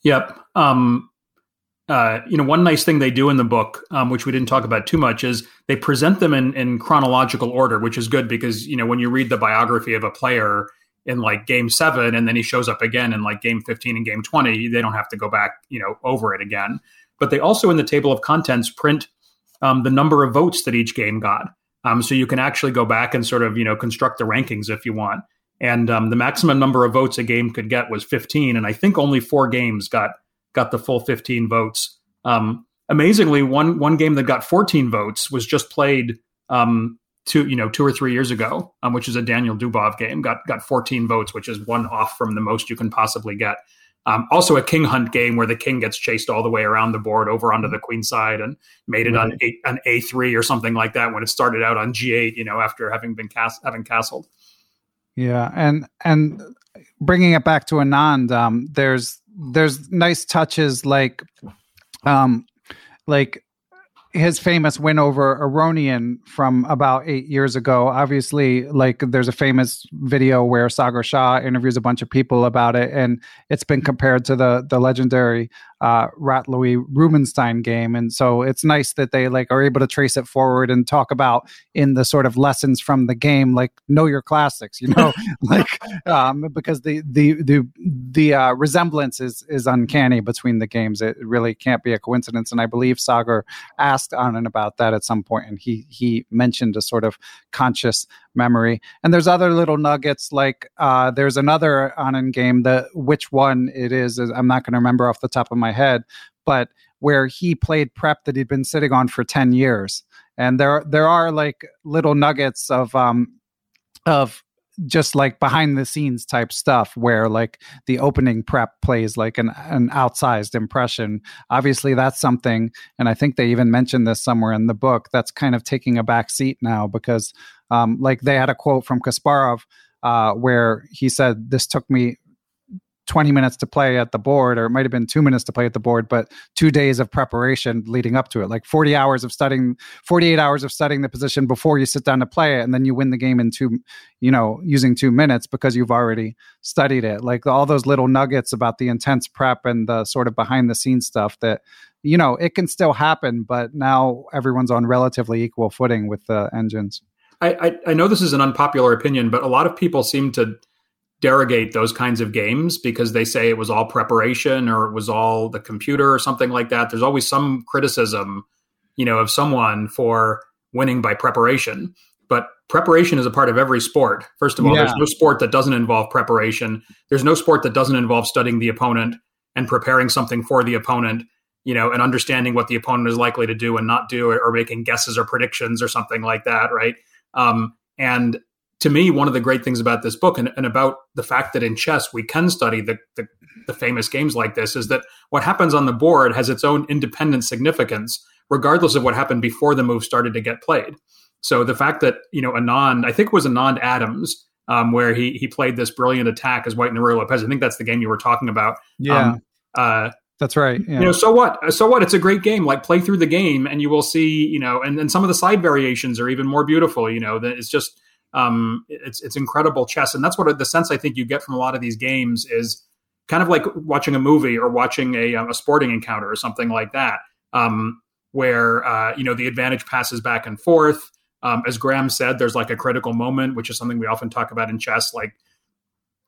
Yep. Um, uh, you know, one nice thing they do in the book, um, which we didn't talk about too much, is they present them in, in chronological order, which is good because you know when you read the biography of a player, in like game seven and then he shows up again in like game 15 and game 20 they don't have to go back you know over it again. But they also in the table of contents print um, the number of votes that each game got. Um, so you can actually go back and sort of you know construct the rankings if you want. And um, the maximum number of votes a game could get was 15 and i think only four games got got the full 15 votes um, amazingly one one game that got 14 votes was just played um, two you know two or three years ago, um, which is a Daniel Dubov game, got got 14 votes, which is one off from the most you can possibly get. Um, also, a king hunt game where the king gets chased all the way around the board over onto the queen side and made it right. on eight, on a three or something like that when it started out on g eight. You know, after having been cast having castled. Yeah, and and bringing it back to Anand, um, there's there's nice touches like um like his famous win over Aronian from about eight years ago. Obviously, like there's a famous video where Sagar Shah interviews a bunch of people about it, and it's been compared to the the legendary uh, Rotlewi Rubinstein game. And so it's nice that they like are able to trace it forward and talk about in the sort of lessons from the game, like know your classics, you know, *laughs* *laughs* like um, because the the the the uh, resemblance is is uncanny between the games. It really can't be a coincidence. And I believe Sagar asked Anand about that at some point, and he he mentioned a sort of conscious memory. And there's other little nuggets like uh, there's another Anand game that which one it is, is I'm not going to remember off the top of my head, but where he played prep that he'd been sitting on for 10 years. And there there are like little nuggets of um of just like behind the scenes type stuff where like the opening prep plays like an, an outsized impression obviously that's something and i think they even mentioned this somewhere in the book that's kind of taking a back seat now because um, like they had a quote from kasparov uh, where he said this took me 20 minutes to play at the board, or it might have been two minutes to play at the board, but two days of preparation leading up to it, like 40 hours of studying, 48 hours of studying the position before you sit down to play it. And then you win the game in two, you know, using two minutes because you've already studied it. Like all those little nuggets about the intense prep and the sort of behind the scenes stuff that, you know, it can still happen, but now everyone's on relatively equal footing with the engines. I, I, I know this is an unpopular opinion, but a lot of people seem to derogate those kinds of games because they say it was all preparation or it was all the computer or something like that. There's always some criticism, you know, of someone for winning by preparation. But preparation is a part of every sport. First of all, yeah. there's no sport that doesn't involve preparation. There's no sport that doesn't involve studying the opponent and preparing something for the opponent, you know, and understanding what the opponent is likely to do and not do, or, or making guesses or predictions or something like that, right? Um, and to me, one of the great things about this book and, and about the fact that in chess we can study the, the, the famous games like this is that what happens on the board has its own independent significance, regardless of what happened before the move started to get played. So the fact that you know Anand, I think it was Anand Adams, um, where he he played this brilliant attack as White and Ruy Lopez. I think that's the game you were talking about. Yeah. Um, uh, that's right. Yeah. You know, so what? So what? It's a great game. Like play through the game, and you will see. You know, and then some of the side variations are even more beautiful. You know, that it's just um, it's it's incredible chess, and that's what the sense I think you get from a lot of these games is kind of like watching a movie or watching a, um, a sporting encounter or something like that, um, where uh, you know the advantage passes back and forth. Um, as Graham said, there's like a critical moment, which is something we often talk about in chess. Like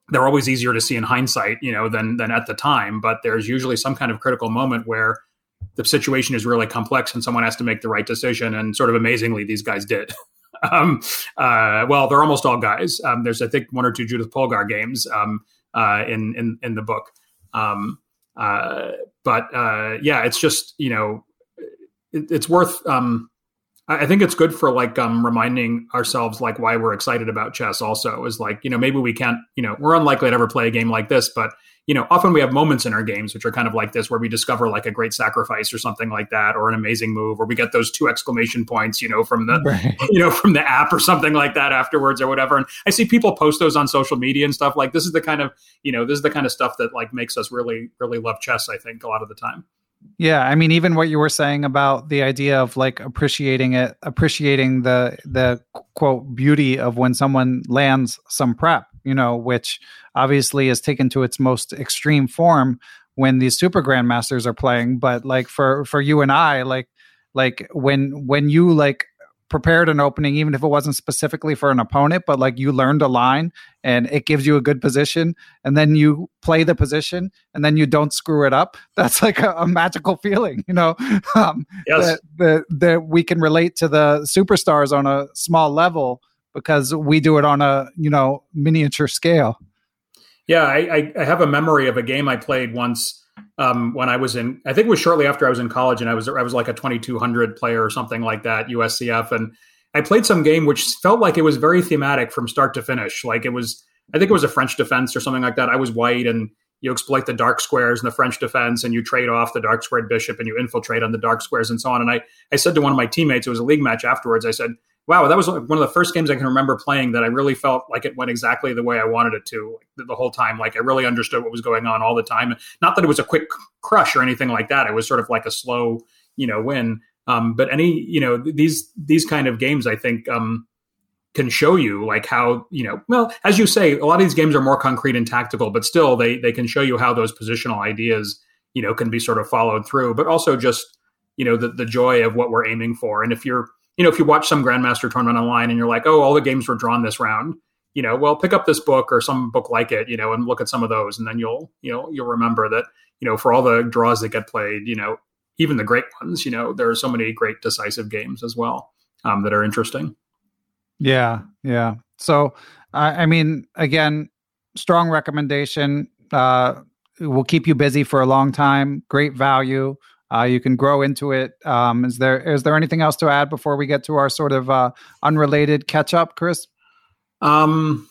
they're always easier to see in hindsight, you know, than than at the time. But there's usually some kind of critical moment where the situation is really complex and someone has to make the right decision. And sort of amazingly, these guys did. *laughs* Um, uh, well, they're almost all guys. Um, there's, I think, one or two Judith Polgar games um, uh, in, in in the book. Um, uh, but uh, yeah, it's just you know, it, it's worth. Um, I think it's good for like um, reminding ourselves like why we're excited about chess. Also, is like you know maybe we can't you know we're unlikely to ever play a game like this, but you know, often we have moments in our games which are kind of like this, where we discover like a great sacrifice or something like that, or an amazing move, or we get those two exclamation points, you know, from the, *laughs* right. you know, from the app or something like that afterwards or whatever. And I see people post those on social media and stuff. Like this is the kind of, you know, this is the kind of stuff that like makes us really, really love chess. I think a lot of the time. Yeah, I mean, even what you were saying about the idea of like appreciating it, appreciating the the quote beauty of when someone lands some prep, you know, which obviously is taken to its most extreme form when these super grandmasters are playing. But like for for you and i like like when when you like prepared an opening, even if it wasn't specifically for an opponent, but like you learned a line and it gives you a good position, and then you play the position and then you don't screw it up. *laughs* That's like a, a magical feeling, you know. *laughs* Um, yes. that, that that we can relate to the superstars on a small level because we do it on a you know miniature scale. Yeah, I, I have a memory of a game I played once um, when I was in. I think it was shortly after I was in college, and I was I was like a 2200 player or something like that, USCF, and I played some game which felt like it was very thematic from start to finish. Like it was, I think it was a French defense or something like that. I was white, and you exploit the dark squares in the French defense, and you trade off the dark squared bishop, and you infiltrate on the dark squares, and so on. And I I said to one of my teammates, it was a league match afterwards. I said, wow, that was one of the first games I can remember playing that I really felt like it went exactly the way I wanted it to the, whole time. Like I really understood what was going on all the time. Not that it was a quick crush or anything like that. It was sort of like a slow, you know, win. Um, but any, you know, these these kind of games, I think, um, can show you like how you know. Well, as you say, a lot of these games are more concrete and tactical, but still, they they can show you how those positional ideas, you know, can be sort of followed through. But also just you know the the joy of what we're aiming for. And if you're you know, if you watch some Grandmaster tournament online and you're like, oh, all the games were drawn this round, you know, well, pick up this book or some book like it, you know, and look at some of those, and then you'll, you know, you'll remember that, you know, for all the draws that get played, you know, even the great ones, you know, there are so many great decisive games as well um, that are interesting. Yeah, yeah. So, I, I mean, again, strong recommendation. Uh, will keep you busy for a long time. Great value. Uh, you can grow into it. Um, is there is there anything else to add before we get to our sort of uh, unrelated catch up, Chris? Um,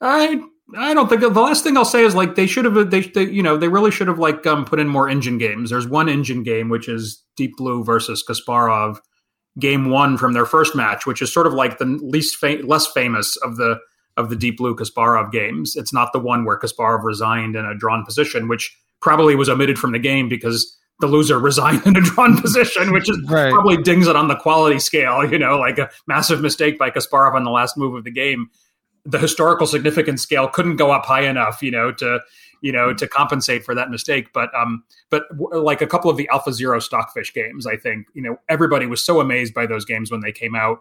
I I don't think the last thing I'll say is like they should have they, they you know they really should have like um, put in more engine games. There's one engine game which is Deep Blue versus Kasparov, game one from their first match, which is sort of like the least fa- less famous of the of the Deep Blue Kasparov games. It's not the one where Kasparov resigned in a drawn position, which probably was omitted from the game because the loser resigned in a drawn *laughs* position, which is right. probably dings it on the quality scale. You know, like a massive mistake by Kasparov on the last move of the game. The historical significance scale couldn't go up high enough, you know, to you know to compensate for that mistake. But um, but w- like a couple of the Alpha Zero Stockfish games, I think you know everybody was so amazed by those games when they came out.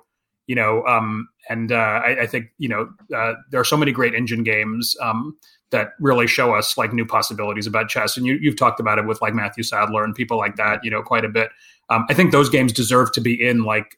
You know, um, and uh, I, I think you know uh, there are so many great engine games. Um, that really show us like new possibilities about chess. And you, you've talked about it with like Matthew Sadler and people like that, you know, quite a bit. Um, I think those games deserve to be in like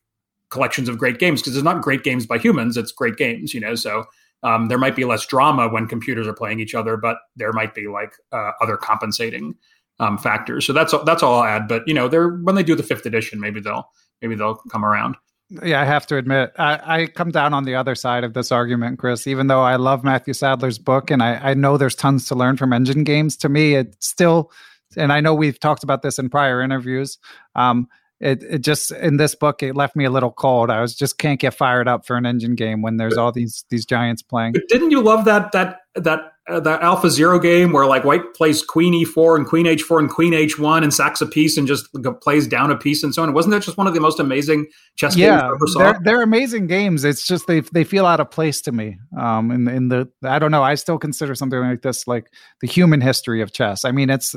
collections of great games because it's not great games by humans; it's great games, you know. So um, there might be less drama when computers are playing each other, but there might be like uh, other compensating um, factors. So that's that's all I'll add. But you know, they're when they do the fifth edition, maybe they'll maybe they'll come around. Yeah, I have to admit, I, I, come down on the other side of this argument, Chris. Even though I love Matthew Sadler's book and I, I know there's tons to learn from engine games, to me, it still, and I know we've talked about this in prior interviews. Um, it, it just in this book it left me a little cold. I was just can't get fired up for an engine game when there's all these these giants playing. But didn't you love that that that uh, that Alpha Zero game where like White plays Queen E4 and Queen H4 and Queen H1 and sacks a piece and just plays down a piece and so on. Wasn't that just one of the most amazing chess yeah, games ever saw? They're, they're amazing games. It's just they they feel out of place to me. Um, in in the I don't know. I still consider something like this like the human history of chess. I mean, it's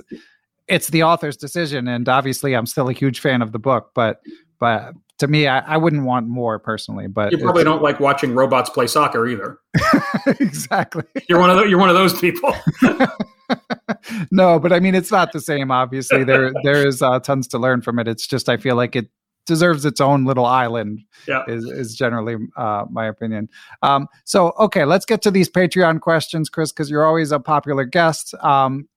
it's the author's decision, and obviously, I'm still a huge fan of the book, but but to me, I, I, wouldn't want more personally. But you probably don't like watching robots play soccer either. *laughs* exactly. You're one of the, you're one of those people. *laughs* *laughs* no, but I mean, it's not the same. Obviously, there there is uh, tons to learn from it. It's just I feel like it deserves its own little island. Yeah, is is generally uh, my opinion. Um, so okay, let's get to these Patreon questions, Chris, because you're always a popular guest. Um,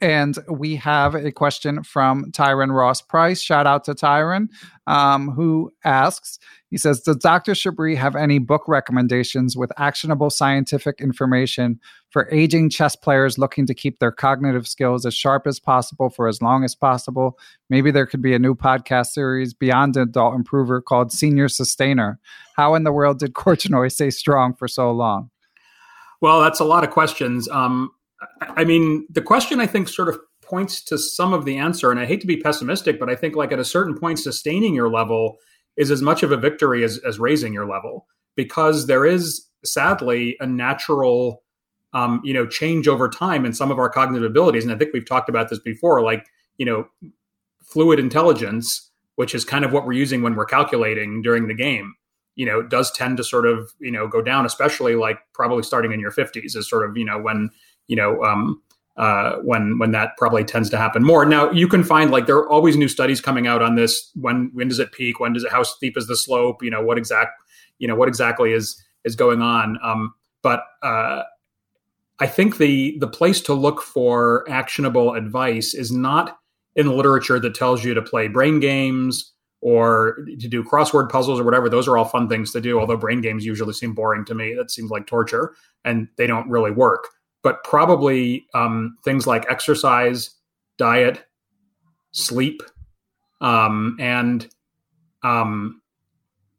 and we have a question from Tyron Ross Price. Shout out to Tyron, um, who asks, he says, Does Dr. Chabris have any book recommendations with actionable scientific information for aging chess players looking to keep their cognitive skills as sharp as possible for as long as possible? Maybe there could be a new podcast series beyond Adult Improver called Senior Sustainer. How in the world did Korchnoi stay strong for so long? Well, that's a lot of questions. Um, I mean, the question I think sort of points to some of the answer, and I hate to be pessimistic, but I think like at a certain point, sustaining your level is as much of a victory as, as raising your level because there is sadly a natural um, you know change over time in some of our cognitive abilities and i think we've talked about this before like you know fluid intelligence which is kind of what we're using when we're calculating during the game, you know, does tend to sort of, you know, go down, especially like probably starting in your 50s is sort of, you know, when, you know, um, uh, when when that probably tends to happen more. Now you can find like there are always new studies coming out on this. When when does it peak? When does it? How steep is the slope? You know what exact you know what exactly is is going on. Um, but uh, I think the the place to look for actionable advice is not in the literature that tells you to play brain games or to do crossword puzzles or whatever. Those are all fun things to do. Although brain games usually seem boring to me. That seems like torture, and they don't really work. But probably um, things like exercise, diet, sleep, um, and um,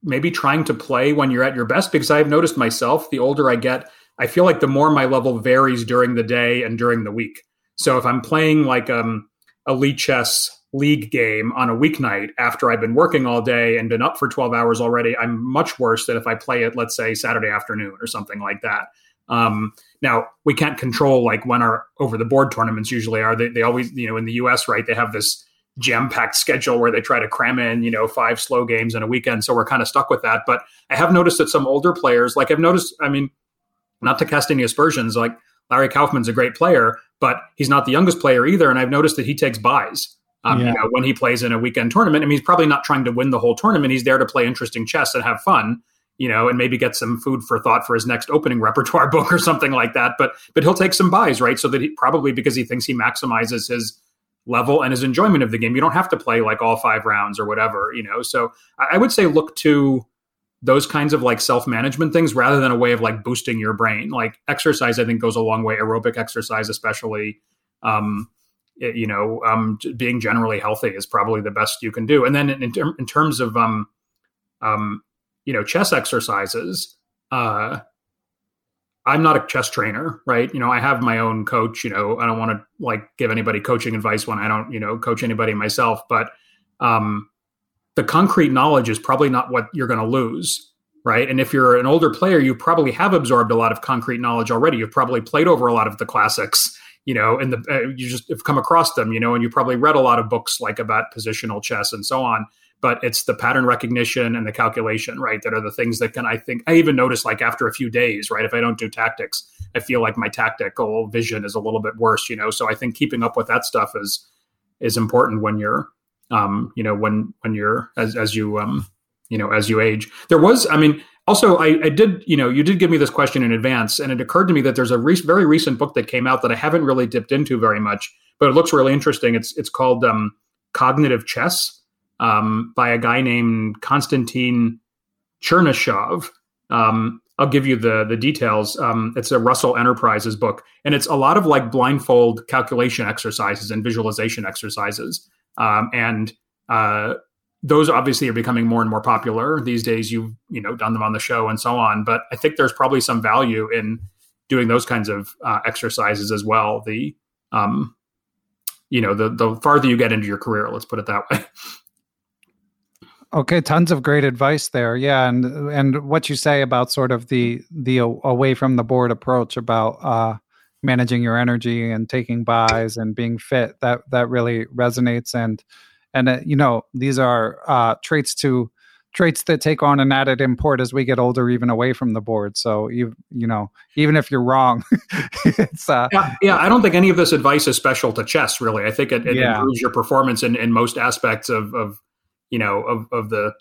maybe trying to play when you're at your best. Because I've noticed myself, the older I get, I feel like the more my level varies during the day and during the week. So if I'm playing like um, a chess league game on a weeknight after I've been working all day and been up for 12 hours already, I'm much worse than if I play it, let's say, Saturday afternoon or something like that. Um, now we can't control like when our over the board tournaments usually are. They, they always, you know, in the U.S. right, they have this jam packed schedule where they try to cram in, you know, five slow games in a weekend. So we're kind of stuck with that. But I have noticed that some older players, like I've noticed, I mean, not to cast any aspersions, like Larry Kaufman's a great player, but he's not the youngest player either. And I've noticed that he takes byes. Um, yeah. you know, when he plays in a weekend tournament, I mean, he's probably not trying to win the whole tournament. He's there to play interesting chess and have fun, you know, and maybe get some food for thought for his next opening repertoire *laughs* book or something like that. But but he'll take some byes, right? So that he probably because he thinks he maximizes his level and his enjoyment of the game. You don't have to play like all five rounds or whatever, you know. So I, would say look to those kinds of like self management things rather than a way of like boosting your brain. Like exercise, I think goes a long way. Aerobic exercise, especially, um, it, you know, um, being generally healthy is probably the best you can do. And then in, in, in terms of, um, um, you know, chess exercises, uh, I'm not a chess trainer, right? You know, I have my own coach. You know, I don't want to like give anybody coaching advice when I don't, you know, coach anybody myself. But um, the concrete knowledge is probably not what you're going to lose right and if you're an older player you probably have absorbed a lot of concrete knowledge already you've probably played over a lot of the classics you know and the uh, you just have come across them you know and you probably read a lot of books like about positional chess and so on but it's the pattern recognition and the calculation right that are the things that can i think i even notice like after a few days right if i don't do tactics i feel like my tactical vision is a little bit worse you know so i think keeping up with that stuff is is important when you're um, you know, when when you're as as you um, you know as you age. There was, I mean, also I, I did, you know, you did give me this question in advance, and it occurred to me that there's a re- very recent book that came out that I haven't really dipped into very much, but it looks really interesting. It's it's called um, Cognitive Chess um, by a guy named Konstantin Chernyshov. Um, I'll give you the the details. Um, it's a Russell Enterprises book, and it's a lot of like blindfold calculation exercises and visualization exercises. Um, and uh, those obviously are becoming more and more popular these days. You've you know done them on the show and so on, but I think there's probably some value in doing those kinds of uh, exercises as well. The um, you know the the farther you get into your career, let's put it that way. *laughs* Okay, tons of great advice there. Yeah, and and what you say about sort of the the away from the board approach about uh, managing your energy and taking byes and being fit that that really resonates and and uh, you know these are uh, traits to traits that take on an added import as we get older even away from the board so you you know even if you're wrong *laughs* it's uh yeah, yeah i don't think any of this advice is special to chess really i think it, it yeah. improves your performance in, in most aspects of of you know of of the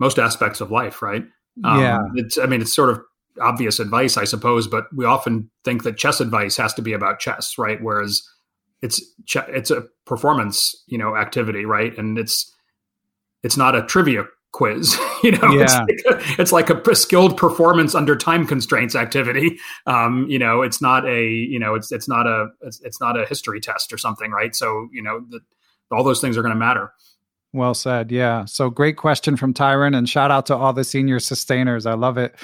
most aspects of life right um, yeah it's i mean it's sort of obvious advice, I suppose, but we often think that chess advice has to be about chess, right? Whereas it's it's a performance, you know, activity, right? And it's it's not a trivia quiz, *laughs* you know. Yeah. It's like, a, it's like a, skilled performance under time constraints activity. Um, you know, it's not a you know it's it's not a it's, it's not a history test or something, right? So you know, the, all those things are going to matter. Well said. Yeah. So great question from Tyron, and shout out to all the senior sustainers. I love it.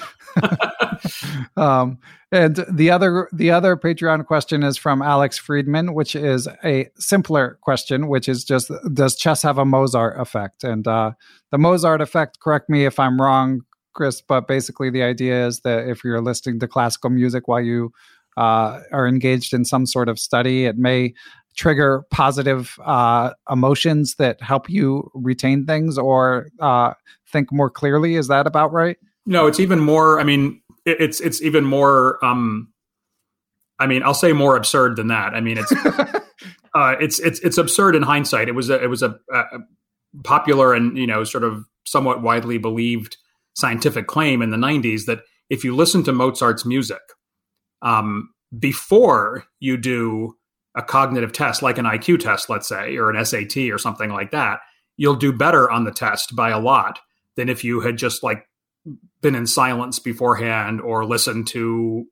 *laughs* um, and the other the other Patreon question is from Alex Friedman, which is a simpler question, which is just does chess have a Mozart effect? And uh, the Mozart effect, correct me if I'm wrong, Chris, but basically the idea is that if you're listening to classical music while you uh, are engaged in some sort of study, it may trigger positive uh, emotions that help you retain things or uh, think more clearly. Is that about right? No, it's even more. I mean, it, it's it's even more. Um, I mean, I'll say more absurd than that. I mean, it's *laughs* uh, it's it's it's absurd in hindsight. It was a, it was a, a popular and you know sort of somewhat widely believed scientific claim in the 90s that if you listen to Mozart's music um, before you do a cognitive test, like an IQ test, let's say, or an SAT or something like that, you'll do better on the test by a lot than if you had just like been in silence beforehand or listened to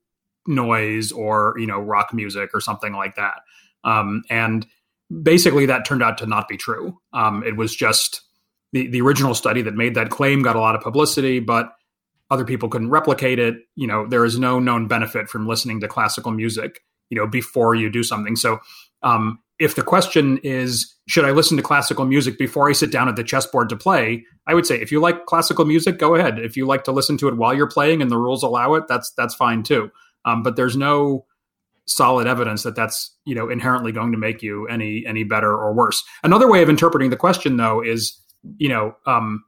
noise or you know rock music or something like that. Um, and basically, that turned out to not be true. Um, it was just the the original study that made that claim got a lot of publicity, but other people couldn't replicate it. You know, there is no known benefit from listening to classical music. You know, before you do something. So, um, if the question is, should I listen to classical music before I sit down at the chessboard to play? I would say, if you like classical music, go ahead. If you like to listen to it while you're playing and the rules allow it, that's that's fine too. Um, but there's no solid evidence that that's you know inherently going to make you any any better or worse. Another way of interpreting the question, though, is you know um,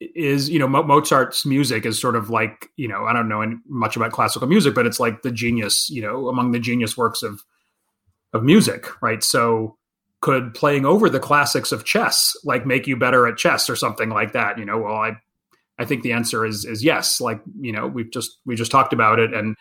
is you know Mozart's music is sort of like you know I don't know much about classical music, but it's like the genius you know among the genius works of of music, right? So could playing over the classics of chess like make you better at chess or something like that? You know, well I I think the answer is is yes. Like you know we've just we just talked about it and.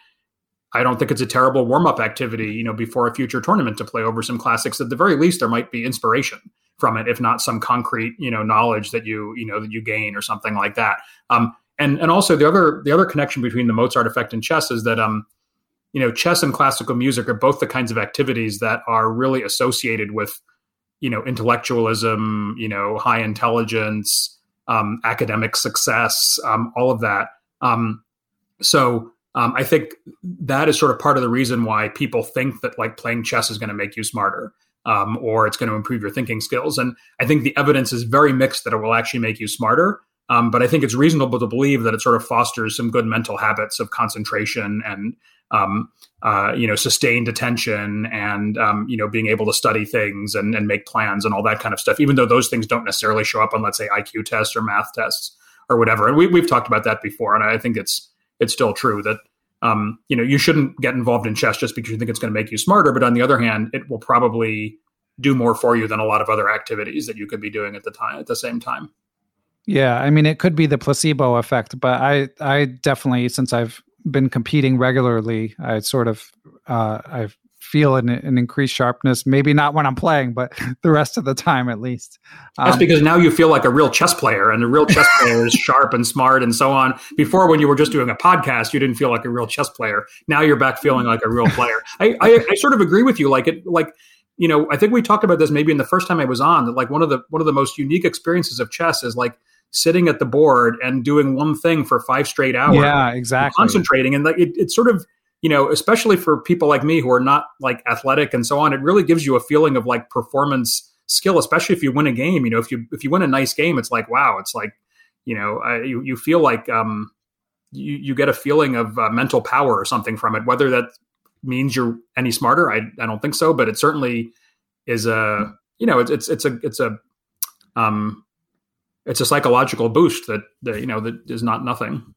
I don't think it's a terrible warm up activity, you know, before a future tournament to play over some classics. At the very least, there might be inspiration from it, if not some concrete, you know, knowledge that you, you know, that you gain or something like that. Um, and and also the other the other connection between the Mozart effect and chess is that um, you know, chess and classical music are both the kinds of activities that are really associated with, you know, intellectualism, you know, high intelligence, um, academic success, um, all of that. Um, so um, I think that is sort of part of the reason why people think that like playing chess is going to make you smarter um, or it's going to improve your thinking skills. And I think the evidence is very mixed that it will actually make you smarter. Um, but I think it's reasonable to believe that it sort of fosters some good mental habits of concentration and um, uh, you know sustained attention and um, you know being able to study things and, and make plans and all that kind of stuff. Even though those things don't necessarily show up on let's say IQ tests or math tests or whatever. And we, we've talked about that before, and I think it's it's still true that um, you know, you shouldn't get involved in chess just because you think it's going to make you smarter. But on the other hand, it will probably do more for you than a lot of other activities that you could be doing at the time at the same time. Yeah, I mean, it could be the placebo effect, but I, I definitely, since I've been competing regularly, I sort of, uh, I've feel an, an, increased sharpness. Maybe not when I'm playing, but *laughs* the rest of the time at least. Um, That's because now you feel like a real chess player, and a real chess player is *laughs* sharp and smart and so on. Before, when you were just doing a podcast, you didn't feel like a real chess player. Now you're back feeling like a real player. *laughs* I, I, I sort of agree with you. Like it, like you know, I think we talked about this maybe in the first time I was on. That like one of the one of the most unique experiences of chess is like sitting at the board and doing one thing for five straight hours. Yeah, exactly. Concentrating and like it, it's sort of you know, especially for people like me who are not like athletic and so on, it really gives you a feeling of like performance skill, especially if you win a game. You know, if you if you win a nice game, it's like wow, it's like you know, uh, you you feel like um, you you get a feeling of uh, mental power or something from it. Whether that means you're any smarter, I I don't think so, but it certainly is a you know it's it's it's a it's a um it's a psychological boost that, that you know that is not nothing.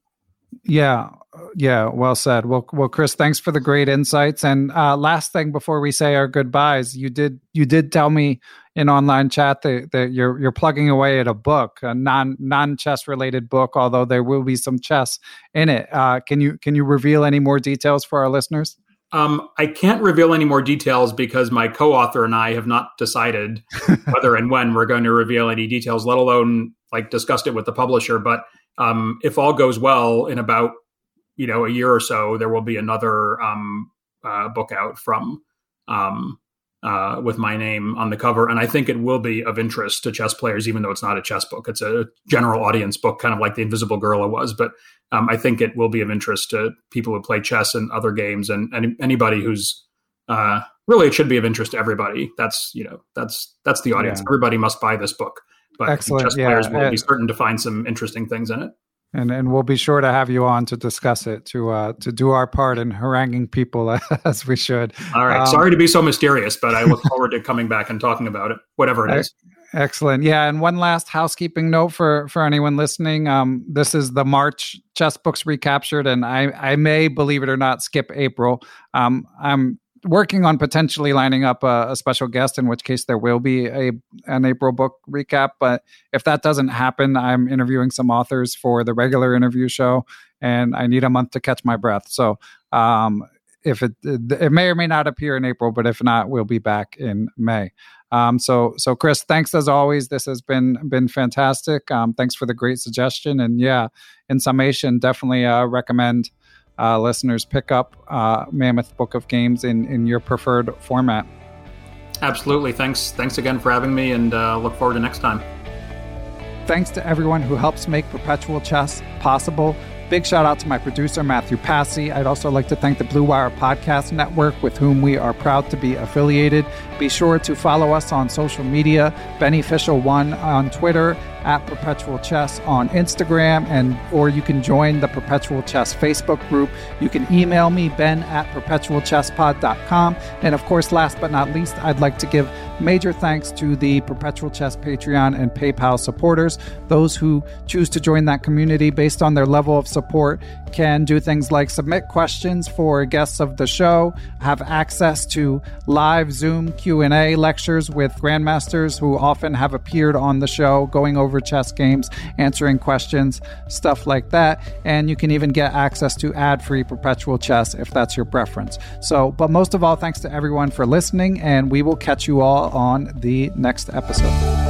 Yeah, yeah, well said. Well, well, Chris, thanks for the great insights. And uh, last thing before we say our goodbyes, you did you did tell me in online chat that, that you're you're plugging away at a book, a non non chess related book, although there will be some chess in it. Uh, can you can you reveal any more details for our listeners? Um, I can't reveal any more details because my co-author and I have not decided *laughs* whether and when we're going to reveal any details, let alone like discussed it with the publisher. But um, if all goes well, in about you know a year or so, there will be another um, uh, book out from um, uh, with my name on the cover, and I think it will be of interest to chess players, even though it's not a chess book. It's a general audience book, kind of like the Invisible Gorilla was. But um, I think it will be of interest to people who play chess and other games, and, and anybody who's uh, really it should be of interest to everybody. That's you know that's that's the audience. Yeah. Everybody must buy this book but Excellent. chess players will be certain to find some interesting things in it. And and we'll be sure to have you on to discuss it to uh, to do our part in haranguing people *laughs* as we should. All right. Um, Sorry to be so mysterious, but I look forward to coming back and talking about it, whatever it is. Excellent. Yeah, and one last housekeeping note for for anyone listening. Um, this is the March chess books recaptured, and I I may believe it or not skip April. Um, I'm working on potentially lining up a, a, special guest, in which case there will be a an April book recap. But if that doesn't happen, I'm interviewing some authors for the regular interview show, and I need a month to catch my breath. So um, if it it may or may not appear in April, but if not, we'll be back in May. Um, so so Chris, thanks as always. This has been been fantastic. Um, thanks for the great suggestion, and yeah, in summation, definitely uh, recommend uh, listeners pick up uh, Mammoth Book of Games in, in your preferred format. Absolutely. Thanks. Thanks again for having me, and uh, look forward to next time. Thanks to everyone who helps make Perpetual Chess possible. Big shout out to my producer, Matthew Passy. I'd also like to thank the Blue Wire Podcast Network, with whom we are proud to be affiliated. Be sure to follow us on social media, Beneficial1 on Twitter at Perpetual Chess on Instagram, and or you can join the Perpetual Chess Facebook group. You can email me, ben at perpetualchesspod.com. And of course, last but not least, I'd like to give major thanks to the Perpetual Chess Patreon and PayPal supporters. Those who choose to join that community based on their level of support can do things like submit questions for guests of the show, have access to live Zoom Q&A lectures with grandmasters who often have appeared on the show going over over chess games, answering questions, stuff like that. And you can even get access to ad free perpetual chess if that's your preference. So, but most of all, thanks to everyone for listening, and we will catch you all on the next episode.